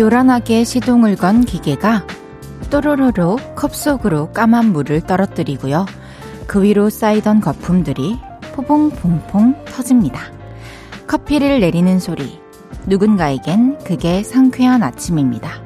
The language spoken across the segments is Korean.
요란하게 시동을 건 기계가 또로로로 컵 속으로 까만 물을 떨어뜨리고요. 그 위로 쌓이던 거품들이 포봉퐁퐁 터집니다. 커피를 내리는 소리. 누군가에겐 그게 상쾌한 아침입니다.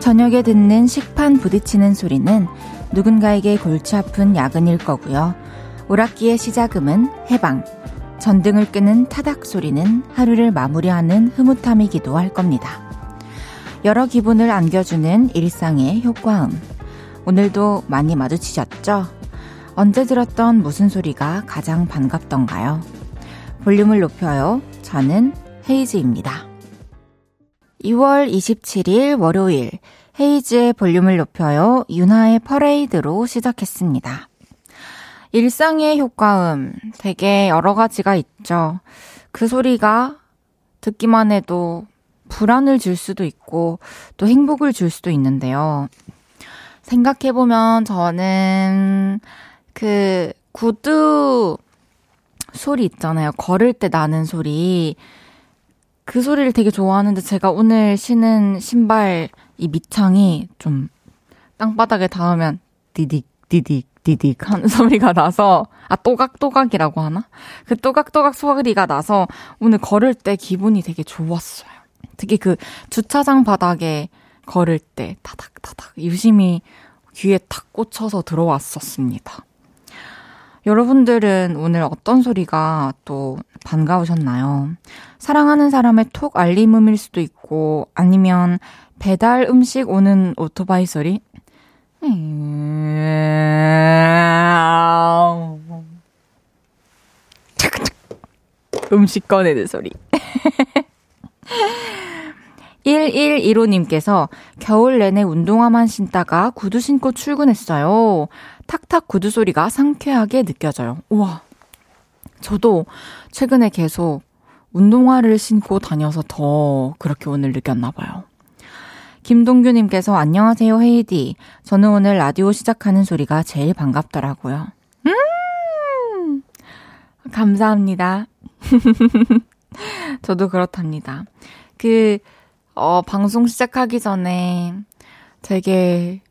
저녁에 듣는 식판 부딪히는 소리는 누군가에게 골치 아픈 야근일 거고요. 오락기의 시작음은 해방, 전등을 끄는 타닥 소리는 하루를 마무리하는 흐뭇함이기도 할 겁니다. 여러 기분을 안겨주는 일상의 효과음. 오늘도 많이 마주치셨죠? 언제 들었던 무슨 소리가 가장 반갑던가요? 볼륨을 높여요. 저는 헤이즈입니다. 2월 27일 월요일 헤이즈의 볼륨을 높여요. 윤하의 퍼레이드로 시작했습니다. 일상의 효과음 되게 여러 가지가 있죠. 그 소리가 듣기만 해도 불안을 줄 수도 있고 또 행복을 줄 수도 있는데요. 생각해보면 저는 그 구두 소리 있잖아요. 걸을 때 나는 소리. 그 소리를 되게 좋아하는데 제가 오늘 신은 신발 이 밑창이 좀 땅바닥에 닿으면 디딕 디딕 디딕 하는 소리가 나서 아 또각또각이라고 하나? 그 또각또각 소리가 나서 오늘 걸을 때 기분이 되게 좋았어요. 특히 그 주차장 바닥에 걸을 때 타닥타닥 유심히 귀에 탁 꽂혀서 들어왔었습니다. 여러분들은 오늘 어떤 소리가 또 반가우셨나요? 사랑하는 사람의 톡 알림음일 수도 있고 아니면 배달 음식 오는 오토바이 소리? 음식 꺼내는 소리. 1115님께서 겨울 내내 운동화만 신다가 구두 신고 출근했어요. 탁탁 구두 소리가 상쾌하게 느껴져요. 우와. 저도 최근에 계속 운동화를 신고 다녀서 더 그렇게 오늘 느꼈나 봐요. 김동규님께서 안녕하세요, 헤이디. 저는 오늘 라디오 시작하는 소리가 제일 반갑더라고요. 음! 감사합니다. 저도 그렇답니다. 그, 어, 방송 시작하기 전에 되게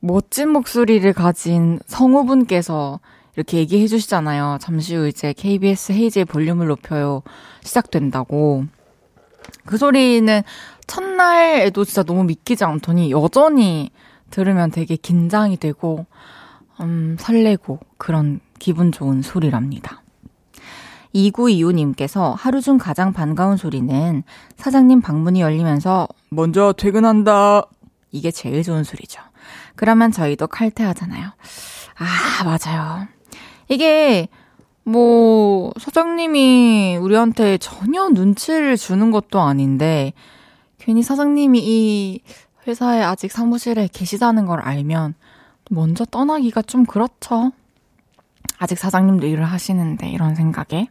멋진 목소리를 가진 성우분께서 이렇게 얘기해 주시잖아요. 잠시 후 이제 KBS 헤이즈의 볼륨을 높여요. 시작된다고. 그 소리는 첫날에도 진짜 너무 믿기지 않더니 여전히 들으면 되게 긴장이 되고, 음, 설레고 그런 기분 좋은 소리랍니다. 2925님께서 하루 중 가장 반가운 소리는 사장님 방문이 열리면서 먼저 퇴근한다. 이게 제일 좋은 소리죠. 그러면 저희도 칼퇴하잖아요. 아, 맞아요. 이게 뭐 사장님이 우리한테 전혀 눈치를 주는 것도 아닌데 괜히 사장님이 이 회사에 아직 사무실에 계시다는 걸 알면 먼저 떠나기가 좀 그렇죠. 아직 사장님도 일을 하시는데 이런 생각에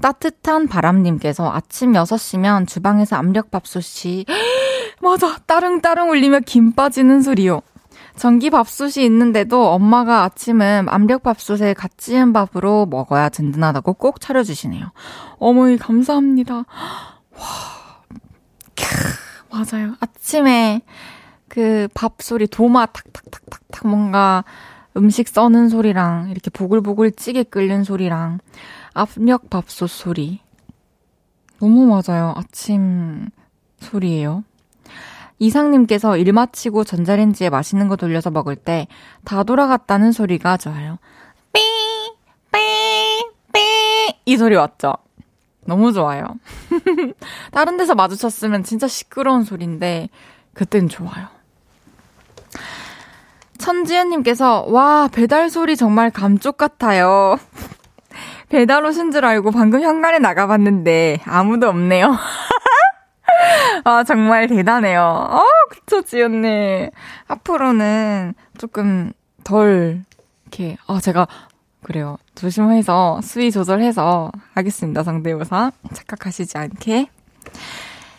따뜻한 바람님께서 아침 6시면 주방에서 압력밥솥이 맞아 따릉따릉 울리며 김 빠지는 소리요. 전기 밥솥이 있는데도 엄마가 아침은 압력밥솥에 갓 지은 밥으로 먹어야 든든하다고 꼭 차려주시네요. 어머니 감사합니다. 와, 캬, 맞아요. 아침에 그 밥 소리 도마 탁탁탁탁탁 뭔가 음식 써는 소리랑 이렇게 보글보글 찌개 끓는 소리랑 압력 밥솥 소리 너무 맞아요. 아침 소리예요. 이상님께서 일 마치고 전자레인지에 맛있는 거 돌려서 먹을 때 다 돌아갔다는 소리가 좋아요. 삐, 삐, 삐. 이 소리 왔죠? 너무 좋아요. 다른 데서 마주쳤으면 진짜 시끄러운 소리인데, 그땐 좋아요. 천지연님께서, 와, 배달 소리 정말 감쪽 같아요. 배달 오신 줄 알고 방금 현관에 나가봤는데, 아무도 없네요. 아, 정말 대단해요. 어, 그쵸, 지연님. 앞으로는 조금 덜, 이렇게, 아, 제가, 그래요. 조심해서 수위 조절해서 하겠습니다, 상대모사. 착각하시지 않게.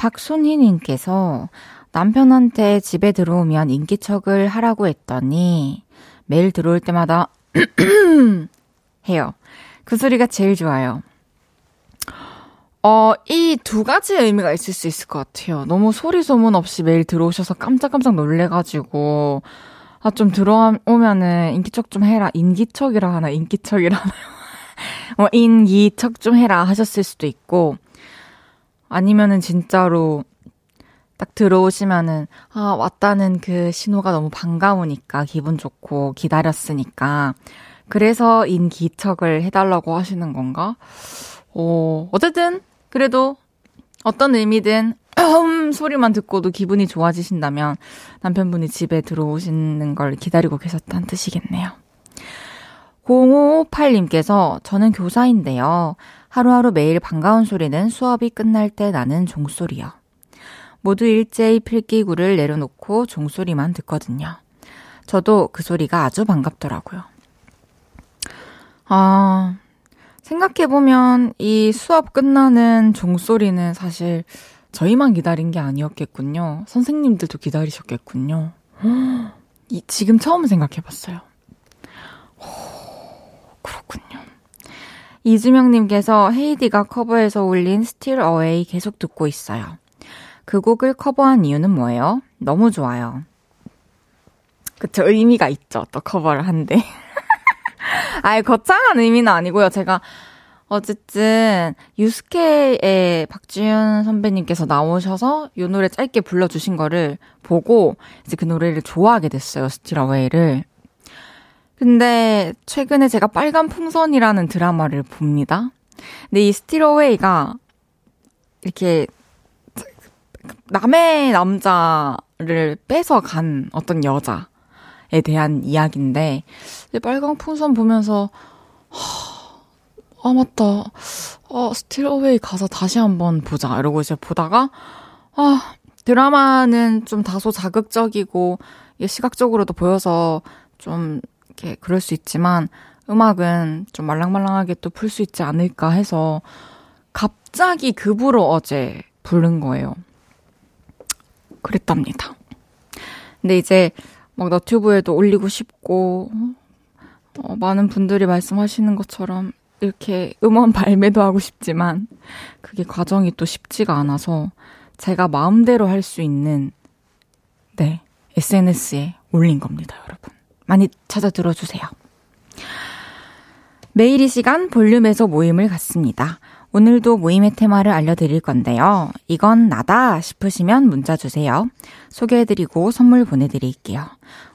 박순희님께서 남편한테 집에 들어오면 인기척을 하라고 했더니 매일 들어올 때마다 해요. 그 소리가 제일 좋아요. 어, 이 두 가지 의미가 있을 수 있을 것 같아요. 너무 소리 소문 없이 매일 들어오셔서 깜짝깜짝 놀래가지고, 아, 좀 들어오면은 인기척 좀 해라. 인기척이라 하나, 인기척이라 하나요? 뭐, 인기 척 좀 해라 하셨을 수도 있고, 아니면은 진짜로 딱 들어오시면은, 아, 왔다는 그 신호가 너무 반가우니까, 기분 좋고, 기다렸으니까, 그래서 인기척을 해달라고 하시는 건가? 어, 어쨌든, 그래도 어떤 의미든, 음 소리만 듣고도 기분이 좋아지신다면 남편분이 집에 들어오시는 걸 기다리고 계셨다는 뜻이겠네요. 0558님께서 저는 교사인데요. 하루하루 매일 반가운 소리는 수업이 끝날 때 나는 종소리요. 모두 일제히 필기구를 내려놓고 종소리만 듣거든요. 저도 그 소리가 아주 반갑더라고요. 아, 생각해보면 이 수업 끝나는 종소리는 사실 저희만 기다린 게 아니었겠군요. 선생님들도 기다리셨겠군요. 이, 지금 처음 생각해봤어요. 그렇군요. 이주명님께서 헤이디가 커버해서 올린 Steal Away 계속 듣고 있어요. 그 곡을 커버한 이유는 뭐예요? 너무 좋아요. 그쵸, 의미가 있죠. 또 커버를 한데. 아예 거창한 의미는 아니고요. 제가 어쨌든 유스케에 박지윤 선배님께서 나오셔서 이 노래 짧게 불러주신 거를 보고 이제 그 노래를 좋아하게 됐어요. Steal Away를. 근데 최근에 제가 빨간 풍선이라는 드라마를 봅니다. 근데 이 Steal Away가 이렇게 남의 남자를 뺏어 간 어떤 여자에 대한 이야기인데 빨간 풍선 보면서 아 맞다. 어 Steal Away 가사 다시 한번 보자 이러고 이제 보다가 아 드라마는 좀 다소 자극적이고 시각적으로도 보여서 좀 이렇게 그럴 수 있지만 음악은 좀 말랑말랑하게 또 풀 수 있지 않을까 해서 갑자기 급으로 어제 부른 거예요. 그랬답니다. 근데 이제 막 너튜브에도 올리고 싶고 어, 많은 분들이 말씀하시는 것처럼 이렇게 음원 발매도 하고 싶지만 그게 과정이 또 쉽지가 않아서 제가 마음대로 할 수 있는 네 SNS에 올린 겁니다, 여러분. 많이 찾아 들어주세요. 매일 이 시간 볼륨에서 모임을 갖습니다. 오늘도 모임의 테마를 알려드릴 건데요. 이건 나다 싶으시면 문자 주세요. 소개해드리고 선물 보내드릴게요.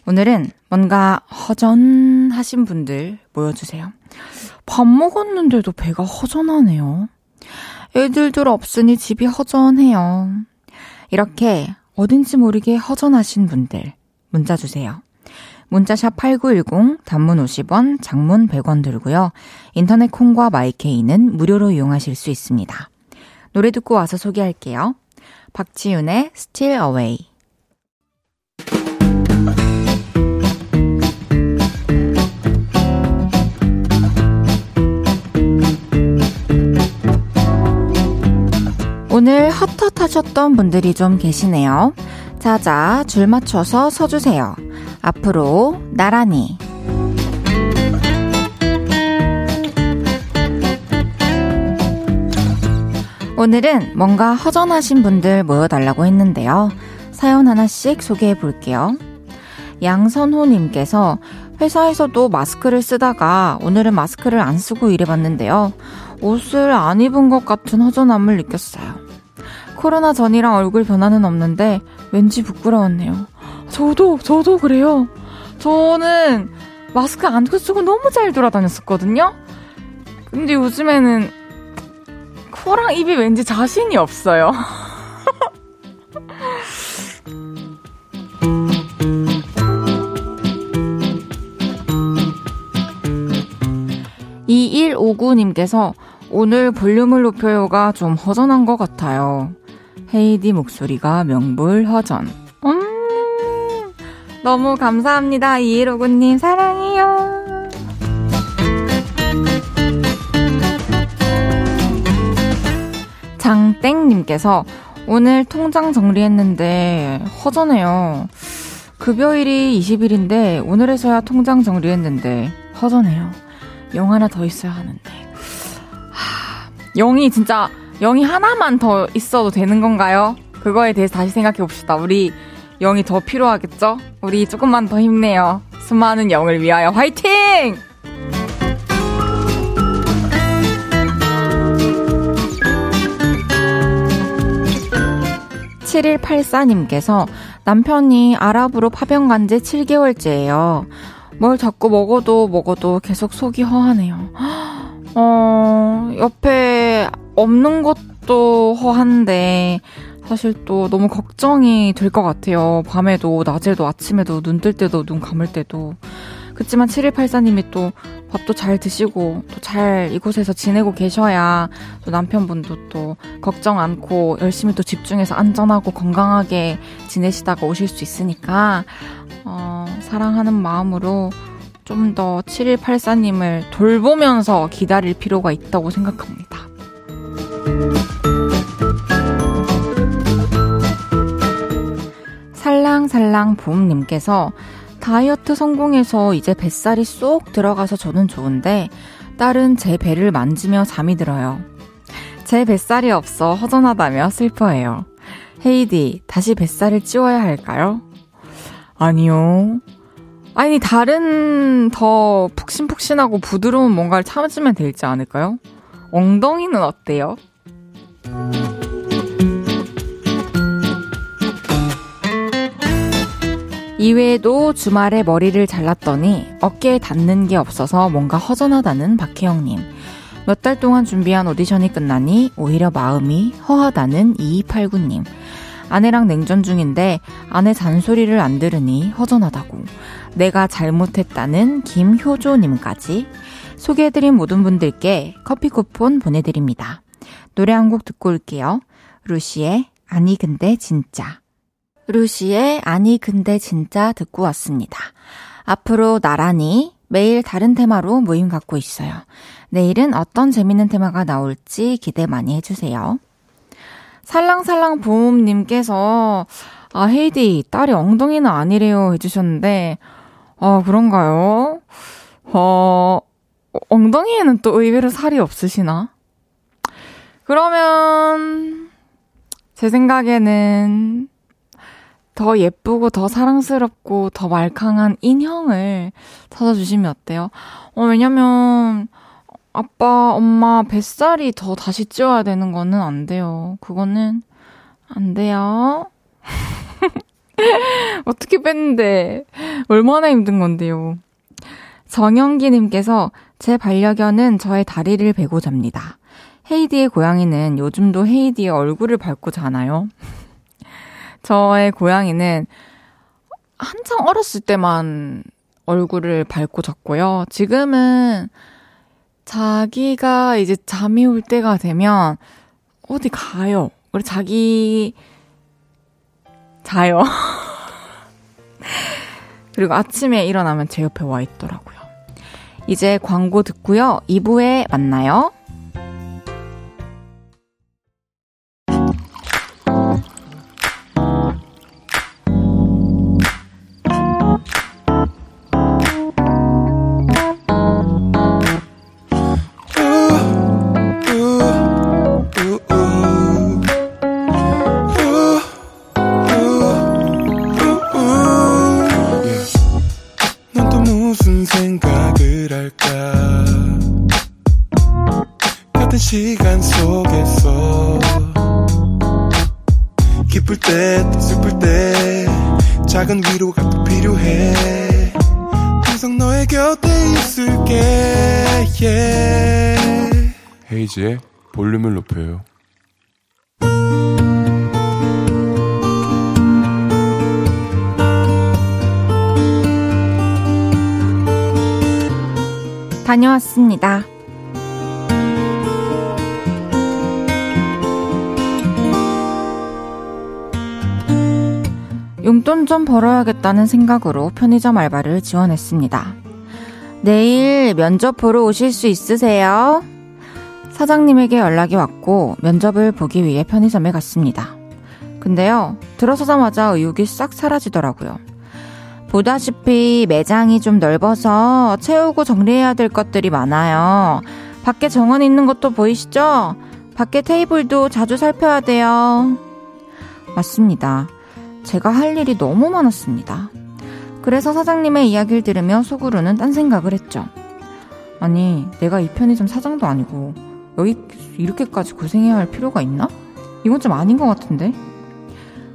오늘은 뭔가 허전하신 분들 모여주세요. 밥 먹었는데도 배가 허전하네요. 애들들 없으니 집이 허전해요. 이렇게 어딘지 모르게 허전하신 분들 문자 주세요. 문자샵 8910, 단문 50원, 장문 100원 들고요. 인터넷 콩과 마이케이는 무료로 이용하실 수 있습니다. 노래 듣고 와서 소개할게요. 박지윤의 Still Away. 오늘 헛헛하셨던 분들이 좀 계시네요. 자자, 줄 맞춰서 서주세요. 앞으로 나란히. 오늘은 뭔가 허전하신 분들 모여달라고 했는데요. 사연 하나씩 소개해 볼게요. 양선호님께서 회사에서도 마스크를 쓰다가 오늘은 마스크를 안 쓰고 일해봤는데요. 옷을 안 입은 것 같은 허전함을 느꼈어요. 코로나 전이랑 얼굴 변화는 없는데 왠지 부끄러웠네요. 저도, 저도 그래요. 저는 마스크 안 쓰고 너무 잘 돌아다녔었거든요? 근데 요즘에는 코랑 입이 왠지 자신이 없어요. 2159님께서 오늘 볼륨을 높여요가 좀 허전한 것 같아요. 헤이디 목소리가 명불허전. 음, 너무 감사합니다. 2159님, 사랑해요. 장땡님께서 오늘 통장 정리했는데 허전해요. 급여일이 20일인데 오늘에서야 통장 정리했는데 허전해요. 영 하나 더 있어야 하는데. 하, 영이 진짜 영이 하나만 더 있어도 되는 건가요? 그거에 대해서 다시 생각해 봅시다. 우리 영이 더 필요하겠죠? 우리 조금만 더 힘내요. 수많은 영을 위하여 화이팅! 7184님께서 남편이 아랍으로 파병 간 지 7개월째예요. 뭘 자꾸 먹어도 먹어도 계속 속이 허하네요. 어, 옆에 없는 것도 허한데, 사실 또 너무 걱정이 될 것 같아요. 밤에도, 낮에도, 아침에도, 눈 뜰 때도, 눈 감을 때도. 그치만 7184님이 또 밥도 잘 드시고 또 잘 이곳에서 지내고 계셔야 또 남편분도 또 걱정 않고 열심히 또 집중해서 안전하고 건강하게 지내시다가 오실 수 있으니까 어, 사랑하는 마음으로 좀 더 7184님을 돌보면서 기다릴 필요가 있다고 생각합니다. 살랑살랑 봄님께서 다이어트 성공해서 이제 뱃살이 쏙 들어가서 저는 좋은데 딸은 제 배를 만지며 잠이 들어요. 제 뱃살이 없어 허전하다며 슬퍼해요. 헤이디, 다시 뱃살을 찌워야 할까요? 아니요. 아니, 다른 더 푹신푹신하고 부드러운 뭔가를 참으시면 되지 않을까요? 엉덩이는 어때요? 이외에도 주말에 머리를 잘랐더니 어깨에 닿는 게 없어서 뭔가 허전하다는 박혜영님. 몇 달 동안 준비한 오디션이 끝나니 오히려 마음이 허하다는 2289님. 아내랑 냉전 중인데 아내 잔소리를 안 들으니 허전하다고. 내가 잘못했다는 김효조님까지 소개해드린 모든 분들께 커피 쿠폰 보내드립니다. 노래 한 곡 듣고 올게요. 루시의 아니 근데 진짜. 루시의 아니 근데 진짜 듣고 왔습니다. 앞으로 나란히 매일 다른 테마로 모임 갖고 있어요. 내일은 어떤 재밌는 테마가 나올지 기대 많이 해주세요. 살랑살랑 보험님께서 아 헤이디 딸이 엉덩이는 아니래요 해주셨는데 아 그런가요? 어 엉덩이에는 또 의외로 살이 없으시나? 그러면 제 생각에는 더 예쁘고 더 사랑스럽고 더 말캉한 인형을 찾아주시면 어때요? 어, 왜냐면, 아빠, 엄마 뱃살이 더 다시 찌워야 되는 거는 안 돼요. 그거는 안 돼요. 어떻게 뺐는데, 얼마나 힘든 건데요. 정영기님께서 제 반려견은 저의 다리를 베고 잡니다. 헤이디의 고양이는 요즘도 헤이디의 얼굴을 밟고 자나요? 저의 고양이는 한창 어렸을 때만 얼굴을 밟고 잤고요. 지금은 자기가 이제 잠이 올 때가 되면 어디 가요. 우리 자기 자요. 그리고 아침에 일어나면 제 옆에 와 있더라고요. 이제 광고 듣고요. 2부에 만나요. Yeah. 헤이지의 볼륨을 높여요 다녀왔습니다. 용돈 좀 벌어야겠다는 생각으로 편의점 알바를 지원했습니다. 내일 면접 보러 오실 수 있으세요? 사장님에게 연락이 왔고 면접을 보기 위해 편의점에 갔습니다. 근데요, 들어서자마자 의욕이 싹 사라지더라고요. 보다시피 매장이 좀 넓어서 채우고 정리해야 될 것들이 많아요. 밖에 정원 있는 것도 보이시죠? 밖에 테이블도 자주 살펴야 돼요. 맞습니다. 제가 할 일이 너무 많았습니다. 그래서 사장님의 이야기를 들으며 속으로는 딴 생각을 했죠. 아니, 내가 이 편의점 사장도 아니고, 여기 이렇게까지 고생해야 할 필요가 있나? 이건 좀 아닌 것 같은데?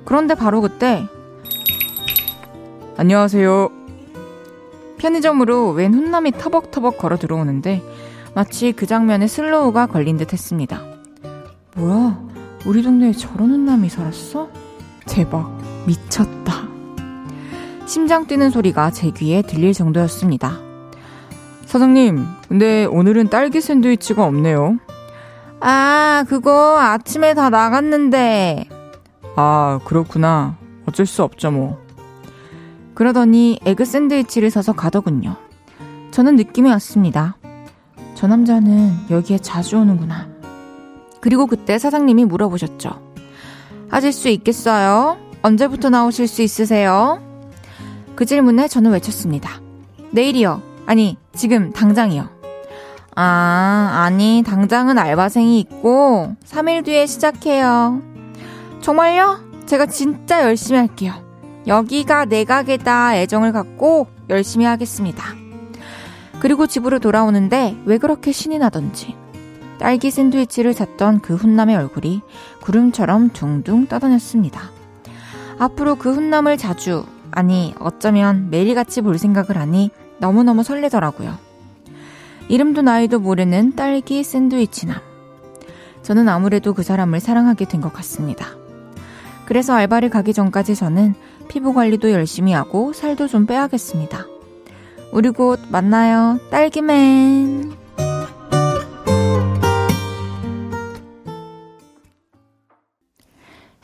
그런데 바로 그때, 안녕하세요. 편의점으로 웬 훈남이 터벅터벅 걸어 들어오는데, 마치 그 장면에 슬로우가 걸린 듯 했습니다. 뭐야, 우리 동네에 저런 훈남이 살았어? 대박. 미쳤다. 심장 뛰는 소리가 제 귀에 들릴 정도였습니다. 사장님, 근데 오늘은 딸기 샌드위치가 없네요. 아, 그거 아침에 다 나갔는데. 아, 그렇구나. 어쩔 수 없죠, 뭐. 그러더니 에그 샌드위치를 사서 가더군요. 저는 느낌이 왔습니다. 저 남자는 여기에 자주 오는구나. 그리고 그때 사장님이 물어보셨죠. 하실 수 있겠어요? 언제부터 나오실 수 있으세요? 그 질문에 저는 외쳤습니다. 내일이요. 아니, 지금 당장이요. 아, 아니, 당장은 알바생이 있고 3일 뒤에 시작해요. 정말요? 제가 진짜 열심히 할게요. 여기가 내 가게다 애정을 갖고 열심히 하겠습니다. 그리고 집으로 돌아오는데 왜 그렇게 신이 나던지 딸기 샌드위치를 샀던 그 훈남의 얼굴이 구름처럼 둥둥 떠다녔습니다. 앞으로 그 훈남을 자주, 아니, 어쩌면 매일같이 볼 생각을 하니 너무너무 설레더라고요. 이름도 나이도 모르는 딸기 샌드위치남. 저는 아무래도 그 사람을 사랑하게 된 것 같습니다. 그래서 알바를 가기 전까지 저는 피부 관리도 열심히 하고 살도 좀 빼야겠습니다. 우리 곧 만나요. 딸기맨.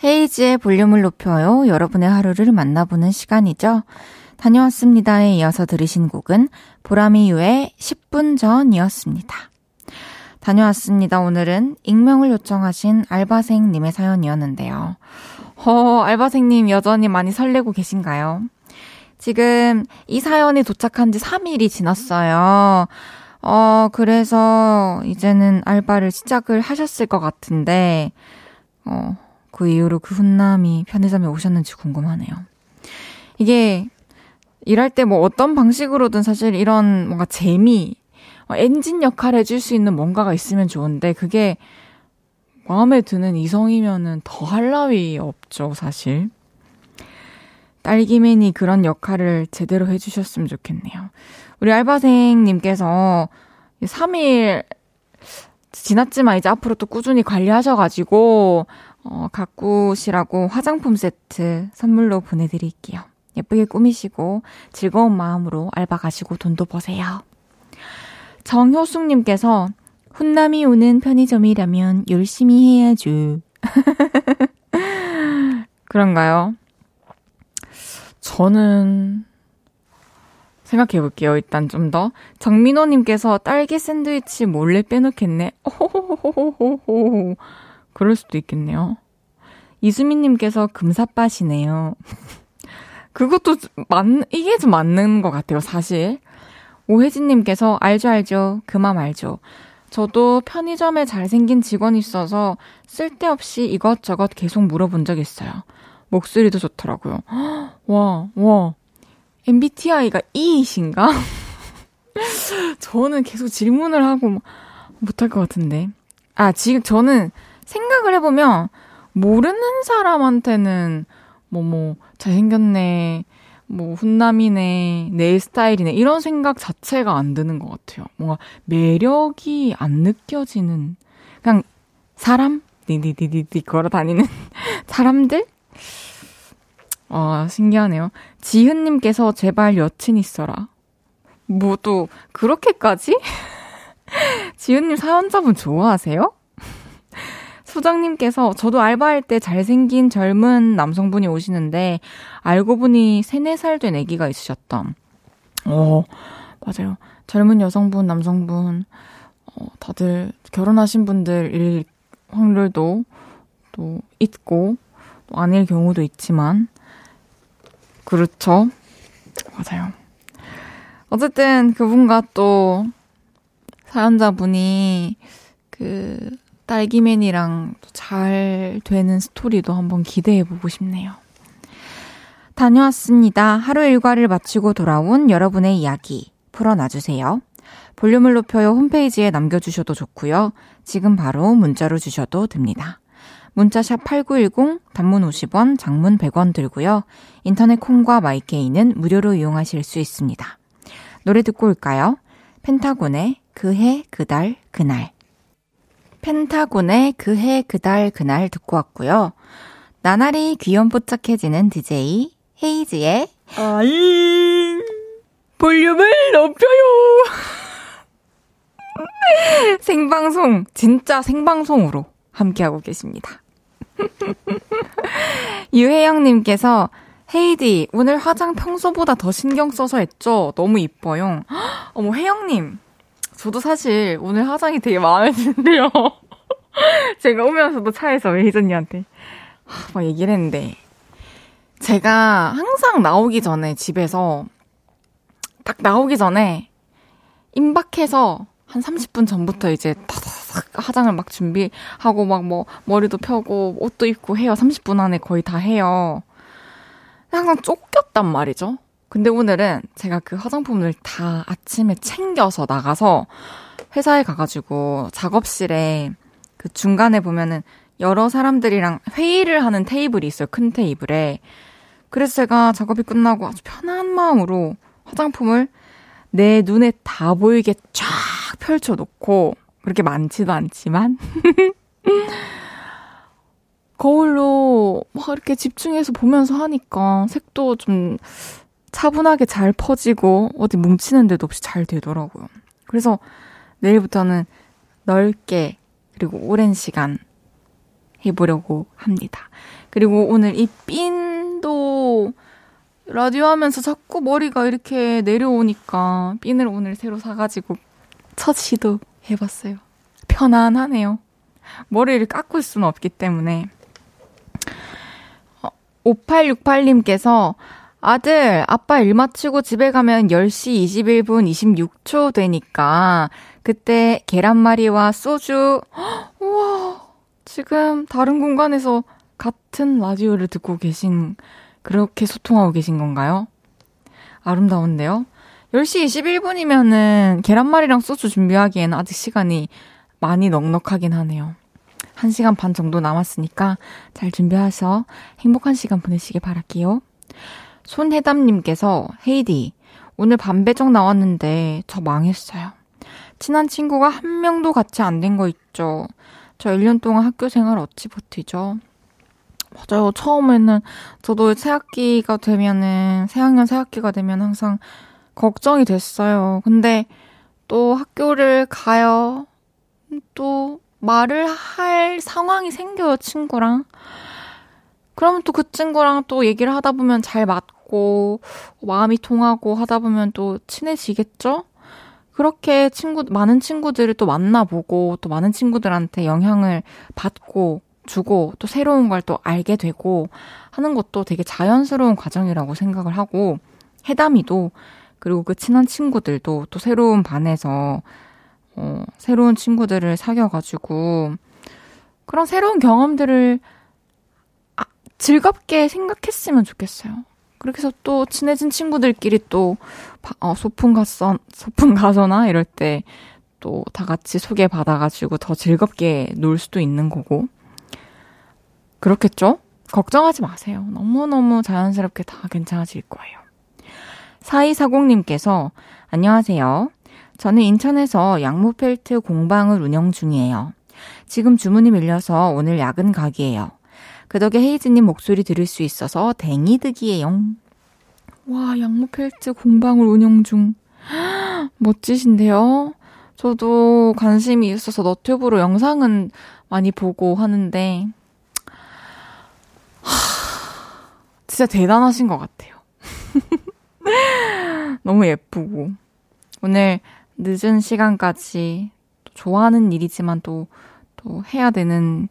헤이즈의 볼륨을 높여요. 여러분의 하루를 만나보는 시간이죠. 다녀왔습니다에 이어서 들으신 곡은 보라미유의 10분 전이었습니다. 다녀왔습니다. 오늘은 익명을 요청하신 알바생님의 사연이었는데요. 어, 알바생님 여전히 많이 설레고 계신가요? 지금 이 사연이 도착한 지 3일이 지났어요. 어, 그래서 이제는 알바를 시작을 하셨을 것 같은데, 어, 그 이후로 그 훈남이 편의점에 오셨는지 궁금하네요. 이게 일할 때 뭐 어떤 방식으로든 사실 이런 뭔가 재미, 어, 엔진 역할을 해줄 수 있는 뭔가가 있으면 좋은데 그게 마음에 드는 이성이면은 더할 나위 없죠, 사실. 딸기맨이 그런 역할을 제대로 해주셨으면 좋겠네요. 우리 알바생님께서 3일 지났지만 이제 앞으로 또 꾸준히 관리하셔가지고 어, 가꾸시라고 화장품 세트 선물로 보내드릴게요. 예쁘게 꾸미시고 즐거운 마음으로 알바 가시고 돈도 버세요. 정효숙님께서 훈남이 오는 편의점이라면 열심히 해야죠. 그런가요? 저는 생각해 볼게요. 일단 좀 더. 정민호님께서 딸기 샌드위치 몰래 빼놓겠네. 오호호호호호. 그럴 수도 있겠네요. 이수민님께서 금사빠시네요. 그것도 맞, 이게 좀 맞는 것 같아요, 사실. 오혜진님께서 알죠, 알죠. 그만 알죠. 저도 편의점에 잘생긴 직원이 있어서 쓸데없이 이것저것 계속 물어본 적 있어요. 목소리도 좋더라고요. 와, 와. MBTI가 E이신가? 저는 계속 질문을 하고 못할 것 같은데. 아, 지금 저는 생각을 해보면, 모르는 사람한테는, 뭐, 뭐, 잘생겼네, 뭐, 훈남이네, 내 스타일이네, 이런 생각 자체가 안 드는 것 같아요. 뭔가 매력이 안 느껴지는, 그냥 사람? 디디디디디 걸어 다니는 사람들? 아, 신기하네요. 지은님께서 제발 여친 있어라. 뭐 또, 그렇게까지? 지은님 사연자분 좋아하세요? 소장님께서 저도 알바할 때 잘생긴 젊은 남성분이 오시는데 알고 보니 3, 4살 된 아기가 있으셨던. 어, 맞아요. 젊은 여성분, 남성분, 어, 다들 결혼하신 분들일 확률도 또 있고, 또 아닐 경우도 있지만, 그렇죠. 맞아요. 어쨌든 그분과 또 사연자분이 그 딸기맨이랑 잘 되는 스토리도 한번 기대해 보고 싶네요. 다녀왔습니다. 하루 일과를 마치고 돌아온 여러분의 이야기 풀어놔주세요. 볼륨을 높여요 홈페이지에 남겨주셔도 좋고요. 지금 바로 문자로 주셔도 됩니다. 문자샵 8910, 단문 50원, 장문 100원 들고요. 인터넷 콩과 마이케이는 무료로 이용하실 수 있습니다. 노래 듣고 올까요? 펜타곤의 그해, 그달, 그날. 펜타곤의 그해, 그달, 그날 듣고 왔고요. 나날이 귀염뽀짝해지는 DJ 헤이즈의 아잉 볼륨을 높여요. 생방송, 진짜 생방송으로 함께하고 계십니다. 유혜영님께서 헤이디, 오늘 화장 평소보다 더 신경 써서 했죠? 너무 이뻐요. 어머, 혜영님. 저도 사실 오늘 화장이 되게 마음에 드는데요. 제가 오면서도 차에서 혜이언니한테 막 얘기를 했는데. 제가 항상 나오기 전에 집에서 딱 나오기 전에 임박해서 한 30분 전부터 이제 타다닥 화장을 막 준비하고 막 뭐 머리도 펴고 옷도 입고 해요. 30분 안에 거의 다 해요. 항상 쫓겼단 말이죠. 근데 오늘은 제가 그 화장품을 다 아침에 챙겨서 나가서 회사에 가가지고 작업실에 그 중간에 보면은 여러 사람들이랑 회의를 하는 테이블이 있어요. 큰 테이블에. 그래서 제가 작업이 끝나고 아주 편한 마음으로 화장품을 내 눈에 다 보이게 쫙 펼쳐놓고, 그렇게 많지도 않지만, 거울로 막 이렇게 집중해서 보면서 하니까 색도 좀 차분하게 잘 퍼지고 어디 뭉치는 데도 없이 잘 되더라고요. 그래서 내일부터는 넓게 그리고 오랜 시간 해보려고 합니다. 그리고 오늘 이 핀도 라디오 하면서 자꾸 머리가 이렇게 내려오니까 핀을 오늘 새로 사가지고 첫 시도 해봤어요. 편안하네요. 머리를 깎을 수는 없기 때문에. 5868님께서 아들, 아빠 일 마치고 집에 가면 10시 21분 26초 되니까 그때 계란말이와 소주, 우와, 지금 다른 공간에서 같은 라디오를 듣고 계신, 그렇게 소통하고 계신 건가요? 아름다운데요? 10시 21분이면은 계란말이랑 소주 준비하기에는 아직 시간이 많이 넉넉하긴 하네요. 1시간 반 정도 남았으니까 잘 준비해서 행복한 시간 보내시길 바랄게요. 손혜담님께서 헤이디, 오늘 반배정 나왔는데 저 망했어요. 친한 친구가 한 명도 같이 안 된 거 있죠. 저 1년 동안 학교 생활 어찌 버티죠? 맞아요. 처음에는 저도 새학기가 되면은, 새학년 새학기가 되면 항상 걱정이 됐어요. 근데 또 학교를 가요. 또 말을 할 상황이 생겨요, 친구랑. 그러면 또 그 친구랑 또 얘기를 하다 보면 잘 맞고, 마음이 통하고 하다 보면 또 친해지겠죠? 그렇게 친구, 많은 친구들을 또 만나보고, 또 많은 친구들한테 영향을 받고, 주고, 또 새로운 걸 또 알게 되고, 하는 것도 되게 자연스러운 과정이라고 생각을 하고, 해담이도, 그리고 그 친한 친구들도 또 새로운 반에서 어, 새로운 친구들을 사귀어가지고, 그런 새로운 경험들을 아, 즐겁게 생각했으면 좋겠어요. 그렇게 해서 또 친해진 친구들끼리 또, 어, 소풍 갔어, 소풍 가서나 이럴 때 또 다 같이 소개받아가지고 더 즐겁게 놀 수도 있는 거고. 그렇겠죠? 걱정하지 마세요. 너무너무 자연스럽게 다 괜찮아질 거예요. 4240님께서 안녕하세요. 저는 인천에서 양모 펠트 공방을 운영 중이에요. 지금 주문이 밀려서 오늘 야근 각이에요. 그 덕에 헤이즈님 목소리 들을 수 있어서 댕이 득이에요. 와, 양모펠트 공방을 운영 중. 멋지신데요? 저도 관심이 있어서 너튜브로 영상은 많이 보고 하는데, 하, 진짜 대단하신 것 같아요. 너무 예쁘고. 오늘 늦은 시간까지 좋아하는 일이지만 또, 또 해야 되는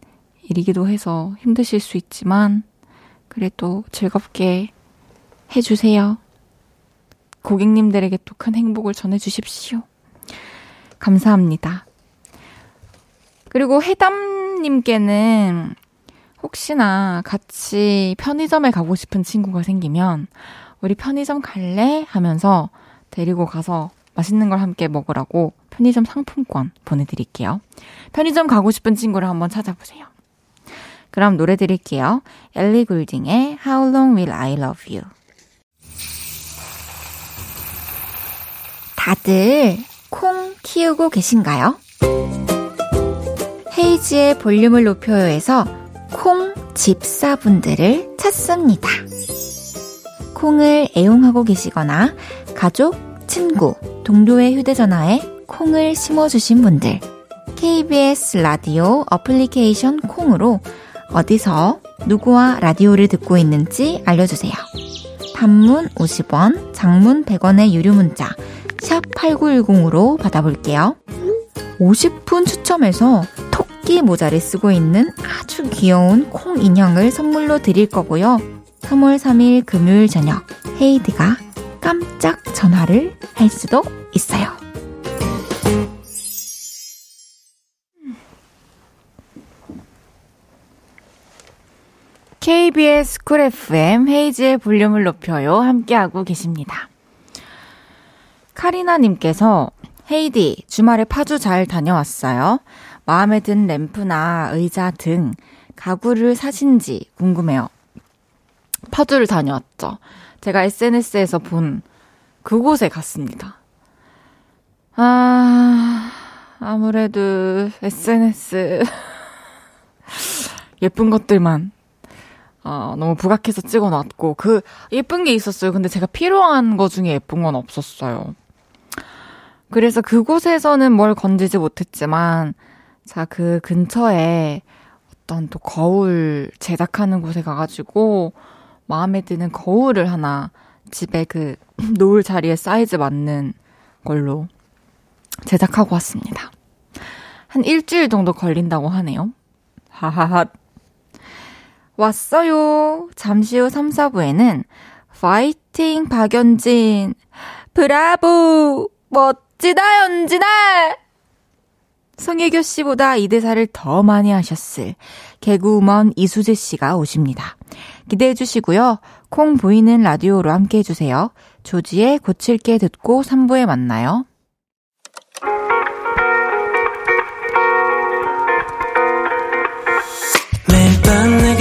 일이기도 해서 힘드실 수 있지만, 그래도 즐겁게 해주세요. 고객님들에게 또 큰 행복을 전해주십시오. 감사합니다. 그리고 해담님께는 혹시나 같이 편의점에 가고 싶은 친구가 생기면 우리 편의점 갈래? 하면서 데리고 가서 맛있는 걸 함께 먹으라고 편의점 상품권 보내드릴게요. 편의점 가고 싶은 친구를 한번 찾아보세요. 그럼 노래 드릴게요. 엘리 굴딩의 How Long Will I Love You. 다들 콩 키우고 계신가요? 헤이지의 볼륨을 높여요에서 콩 집사분들을 찾습니다. 콩을 애용하고 계시거나 가족, 친구, 동료의 휴대전화에 콩을 심어주신 분들 KBS 라디오 어플리케이션 콩으로 어디서 누구와 라디오를 듣고 있는지 알려주세요. 단문 50원, 장문 100원의 유료 문자 샵 8910으로 받아볼게요. 50분 추첨해서 토끼 모자를 쓰고 있는 아주 귀여운 콩 인형을 선물로 드릴 거고요. 3월 3일 금요일 저녁 헤이드가 깜짝 전화를 할 수도 있어요. KBS Cool FM 헤이즈의 볼륨을 높여요. 함께하고 계십니다. 카리나님께서 헤이디, 주말에 파주 잘 다녀왔어요. 마음에 든 램프나 의자 등 가구를 사신지 궁금해요. 파주를 다녀왔죠. 제가 SNS에서 본 그곳에 갔습니다. 아, 아무래도 SNS. 예쁜 것들만 어, 너무 부각해서 찍어놨고, 그, 예쁜 게 있었어요. 근데 제가 필요한 거 중에 예쁜 건 없었어요. 그래서 그곳에서는 뭘 건지지 못했지만, 자, 그 근처에 어떤 또 거울 제작하는 곳에 가가지고, 마음에 드는 거울을 하나 집에 그 놓을 자리에 사이즈 맞는 걸로 제작하고 왔습니다. 한 일주일 정도 걸린다고 하네요. 하하하. 왔어요. 잠시 후 3, 4부에는 파이팅 박연진 브라보 멋지다 연진아 성혜교 씨보다 이 대사를 더 많이 하셨을 개그우먼 이수재 씨가 오십니다. 기대해 주시고요. 콩 보이는 라디오로 함께 해주세요. 조지의 고칠게 듣고 3부에 만나요.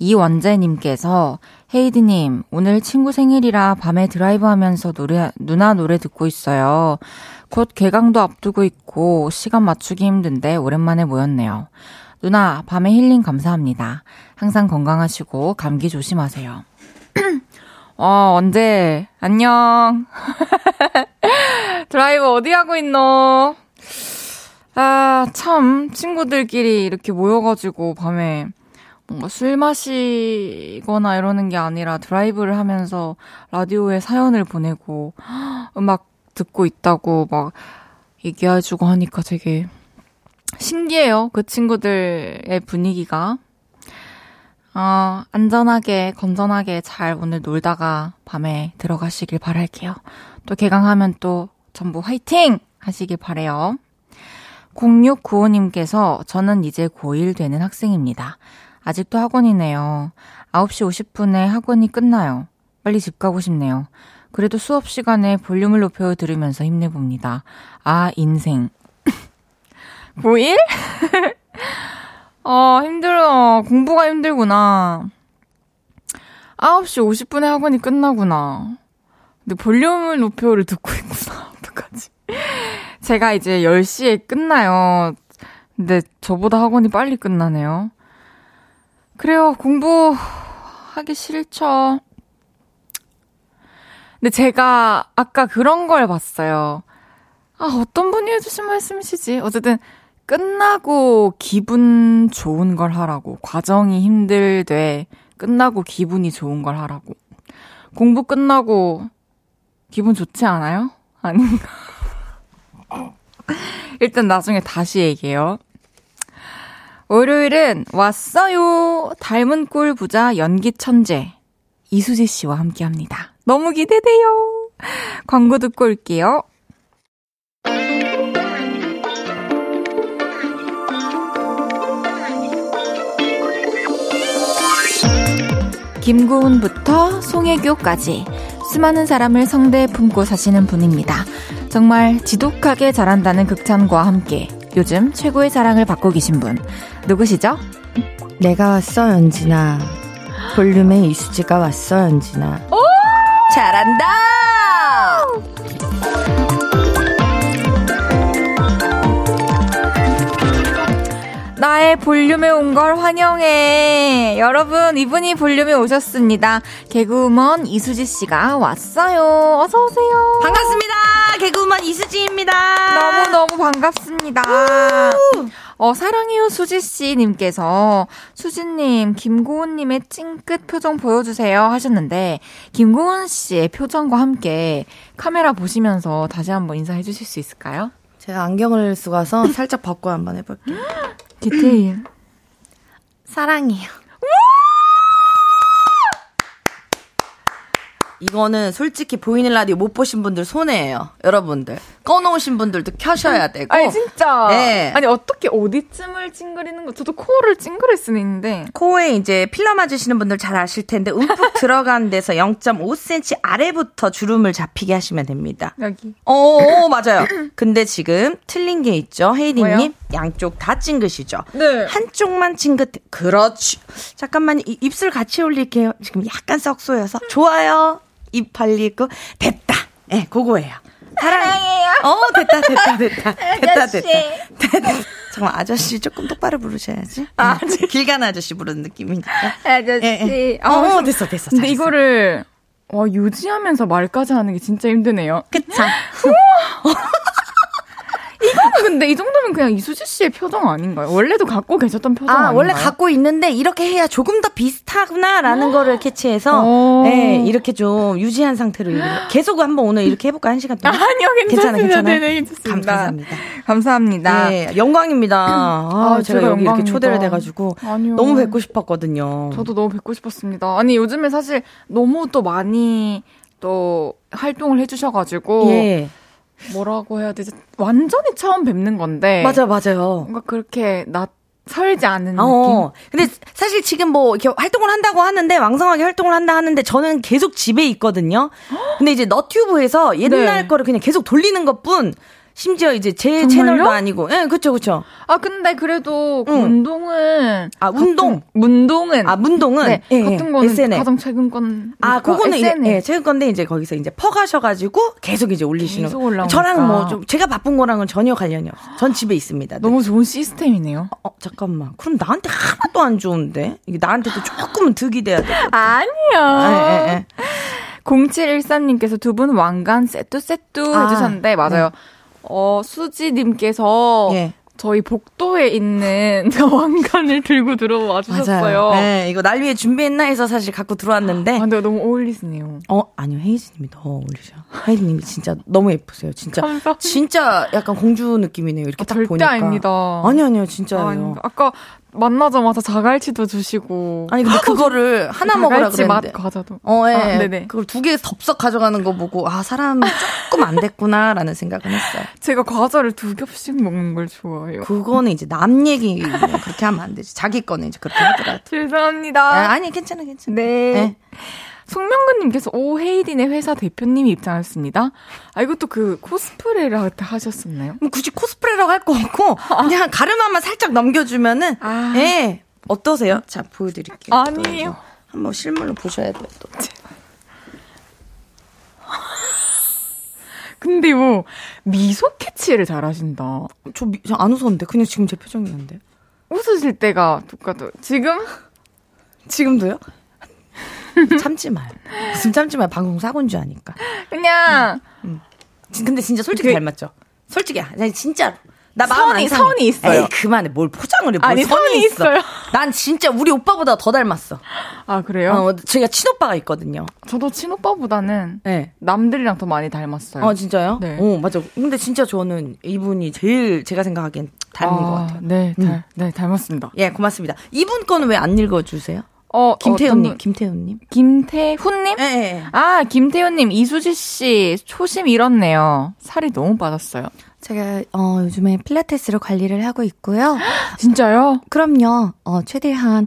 이원재님께서 헤이디님 오늘 친구 생일이라 밤에 드라이브 하면서 노래 누나 노래 듣고 있어요. 곧 개강도 앞두고 있고 시간 맞추기 힘든데 오랜만에 모였네요. 누나 밤에 힐링 감사합니다. 항상 건강하시고 감기 조심하세요. 어, 언제? 안녕. 드라이브 어디 하고 있노? 아, 참, 친구들끼리 이렇게 모여가지고 밤에 뭔가 술 마시거나 이러는 게 아니라 드라이브를 하면서 라디오에 사연을 보내고 음악 듣고 있다고 막 얘기해주고 하니까 되게 신기해요. 그 친구들의 분위기가. 어, 안전하게, 건전하게 잘 오늘 놀다가 밤에 들어가시길 바랄게요. 또 개강하면 또 전부 화이팅! 하시길 바래요. 0695님께서 저는 이제 고1 되는 학생입니다. 아직도 학원이네요. 9시 50분에 학원이 끝나요. 빨리 집 가고 싶네요. 그래도 수업 시간에 볼륨을 높여 들으면서 힘내봅니다. 아, 인생. 고1? 어, 힘들어. 공부가 힘들구나. 9시 50분에 학원이 끝나구나. 근데 볼륨을 높여를 듣고 있구나. 어떡하지? 제가 이제 10시에 끝나요. 근데 저보다 학원이 빨리 끝나네요. 그래요. 공부하기 싫죠. 근데 제가 아까 그런 걸 봤어요. 아, 어떤 분이 해주신 말씀이시지? 어쨌든, 끝나고 기분 좋은 걸 하라고. 과정이 힘들되, 끝나고 기분이 좋은 걸 하라고. 공부 끝나고, 기분 좋지 않아요? 아닌가? 일단 나중에 다시 얘기해요. 월요일은 왔어요. 닮은 꼴 부자 연기 천재. 이수지 씨와 함께 합니다. 너무 기대돼요. 광고 듣고 올게요. 김고은부터 송혜교까지 수많은 사람을 성대에 품고 사시는 분입니다. 정말 지독하게 잘한다는 극찬과 함께 요즘 최고의 사랑을 받고 계신 분 누구시죠? 내가 왔어 연진아 볼륨에 이수지가 왔어 연진아 잘한다! 나의 볼륨에 온 걸 환영해. 여러분, 이분이 볼륨에 오셨습니다. 개그우먼 이수지 씨가 왔어요. 어서 오세요. 반갑습니다 개그우먼 이수지입니다 너무너무 반갑습니다. 어, 사랑해요, 수지씨 님께서, 수지님, 김고은님의 찡긋 표정 보여주세요 하셨는데, 김고은 씨의 표정과 함께 카메라 보시면서 다시 한번 인사해 주실 수 있을까요? 제가 안경을 쓰고 와서 살짝 벗고 한번 해볼게요 디테일. 사랑해요. 이거는 솔직히 보이는 라디오 못 보신 분들 손해예요 여러분들 꺼놓으신 분들도 켜셔야 되고 아니, 진짜. 네. 아니, 어떻게 어디쯤을 찡그리는 거, 저도 코를 찡그릴 수는 있는데. 코에 이제 필러 맞으시는 분들 잘 아실 텐데 움푹 들어간 데서 0.5cm 아래부터 주름을 잡히게 하시면 됩니다. 여기. 어, 어, 맞아요. 근데 지금 틀린 게 있죠. 헤이디님? 양쪽 다 찡긋이죠. 네. 한쪽만 찡긋. 그렇지. 잠깐만 이- 입술 같이 올릴게요. 지금 약간 썩소여서 좋아요. 입 벌리고 됐다. 예, 네, 그거예요. 사랑해요. 어, 됐다, 됐다, 됐다. 됐다, 됐다. 됐다. 잠깐 아저씨 조금 똑바로 부르셔야지. 아, 길 가는 아저씨 부르는 느낌이니까. 아저씨. 예, 예. 아, 어, 좀- 됐어, 됐어. 근데 잘했어. 이거를, 와, 유지하면서 말까지 하는 게 진짜 힘드네요. 그쵸. 이거는 근데 이 정도면 그냥 이수지 씨의 표정 아닌가요? 원래도 갖고 계셨던 표정 아, 아닌가요? 원래 갖고 있는데 이렇게 해야 조금 더 비슷하구나라는 거를 캐치해서 오. 네, 이렇게 좀 유지한 상태로 계속 한번 오늘 이렇게 해볼까 한 시간 동안. 아니요, 괜찮습니다. 괜찮아, 괜찮아. 네네, 괜찮습니다. 감, 감사합니다. 감사합니다. 네, 영광입니다. 아, 아, 제가 제가 여기 이렇게. 초대를 돼가지고 아니요. 너무 뵙고 싶었거든요. 저도 너무 뵙고 싶었습니다. 아니, 요즘에 사실 너무 또 많이 또 활동을 해주셔가지고. 예, 뭐라고 해야 되지? 완전히 처음 뵙는 건데. 맞아, 맞아요. 뭔가 그렇게 낯설지 않은 느낌? 어, 근데 사실 지금 뭐 이렇게 활동을 한다고 하는데 왕성하게 활동을 한다 하는데 저는 계속 집에 있거든요. 근데 이제 너튜브에서 옛날 네. 거를 그냥 계속 돌리는 것뿐 심지어 이제 제 정말요? 채널도 아니고, 예, 그쵸, 그쵸. 아, 근데 그래도 그 응. 운동은. 아, 운동? 문동은. 아, 문동은 네, 예, 같은 예, 거는 SNL. 가장 최근 건. 아, 그거는 이제. 예, 최근 건데 이제 거기서 이제 퍼가셔가지고 계속 이제 올리시는. 계속 거. 올라오니까. 저랑 뭐 좀 제가 바쁜 거랑은 전혀 관련이 없어요. 전 집에 있습니다. 네. 너무 좋은 시스템이네요. 어, 잠깐만. 그럼 나한테 하나도 안 좋은데? 이게 나한테도 조금은 득이 돼야 돼. 아니요. 아, 예, 예. 0713님께서 두 분 왕관 세뚜 세뚜 아, 해주셨는데, 맞아요. 어, 수지님께서 예. 저희 복도에 있는 왕관을 들고 들어와 주셨어요. 네, 이거 날 위해 준비했나 해서 사실 갖고 들어왔는데. 아, 근데 너무 어울리시네요. 어, 아니요. 헤이즈님이 더 어울리셔. 헤이즈님이 진짜 너무 예쁘세요. 진짜. 진짜 약간 공주 느낌이네요. 이렇게 아, 딱 절대 보니까. 아닙니다. 아니, 아니요. 진짜예요. 아니, 아까 만나자마자 자갈치도 주시고. 아니 근데 그거를 하나 먹으라 자갈치 맛 그랬는데. 과자도. 어, 예. 아, 네네. 그걸 두 개 덥석 가져가는 거 보고 아 사람 조금 안 됐구나라는 생각은 했어요. 제가 과자를 두 겹씩 먹는 걸 좋아해요. 그거는 이제 남 얘기 그렇게 하면 안 되지. 자기 거는 이제 그렇게 하더라도. 죄송합니다. 아, 아니 괜찮아 괜찮아. 네. 네. 송명근님께서 오 헤이딘의 회사 대표님이 입장했습니다. 아 이것도 그 코스프레를 하셨었나요? 뭐 굳이 코스프레라고 할 거 없고 그냥 가르마만 살짝 넘겨주면은 아. 예 어떠세요? 자 보여드릴게요. 아니에요. 한번 실물로 보셔야 돼요. 또. 근데 뭐 미소 캐치를 잘하신다. 저안 웃었는데 그냥 지금 제 표정이었는데. 웃으실 때가 똑같아요. 지금 지금도요? 참지 마요. 무슨 참지 마요. 방송 사고인 줄 아니까. 그냥 진- 근데 진짜 솔직히 그- 닮았죠. 솔직이야. 나 진짜 나 마음 선이-. 선이 있어요. 에이, 그만해. 뭘 포장을 해. 뭘 아니, 선이, 선이 있어. 있어요. 난 진짜 우리 오빠보다 더 닮았어. 아 그래요? 어, 제가 친오빠가 있거든요. 저도 친오빠보다는 네. 남들이랑 더 많이 닮았어요. 어, 진짜요? 네. 어, 맞아. 근데 진짜 저는 이분이 제일 제가 생각하기엔 닮은 아, 것 같아요. 네, 음. 닮, 네, 닮았습니다. 예, 고맙습니다. 이분 거는 왜 안 읽어주세요? 어, 김태훈님, 분- 김태훈님. 김태훈님? 예, 예. 아, 김태훈님, 이수지 씨, 초심 잃었네요. 살이 너무 빠졌어요. 제가, 어, 요즘에 필라테스로 관리를 하고 있고요. 진짜요? 그럼요. 어, 최대한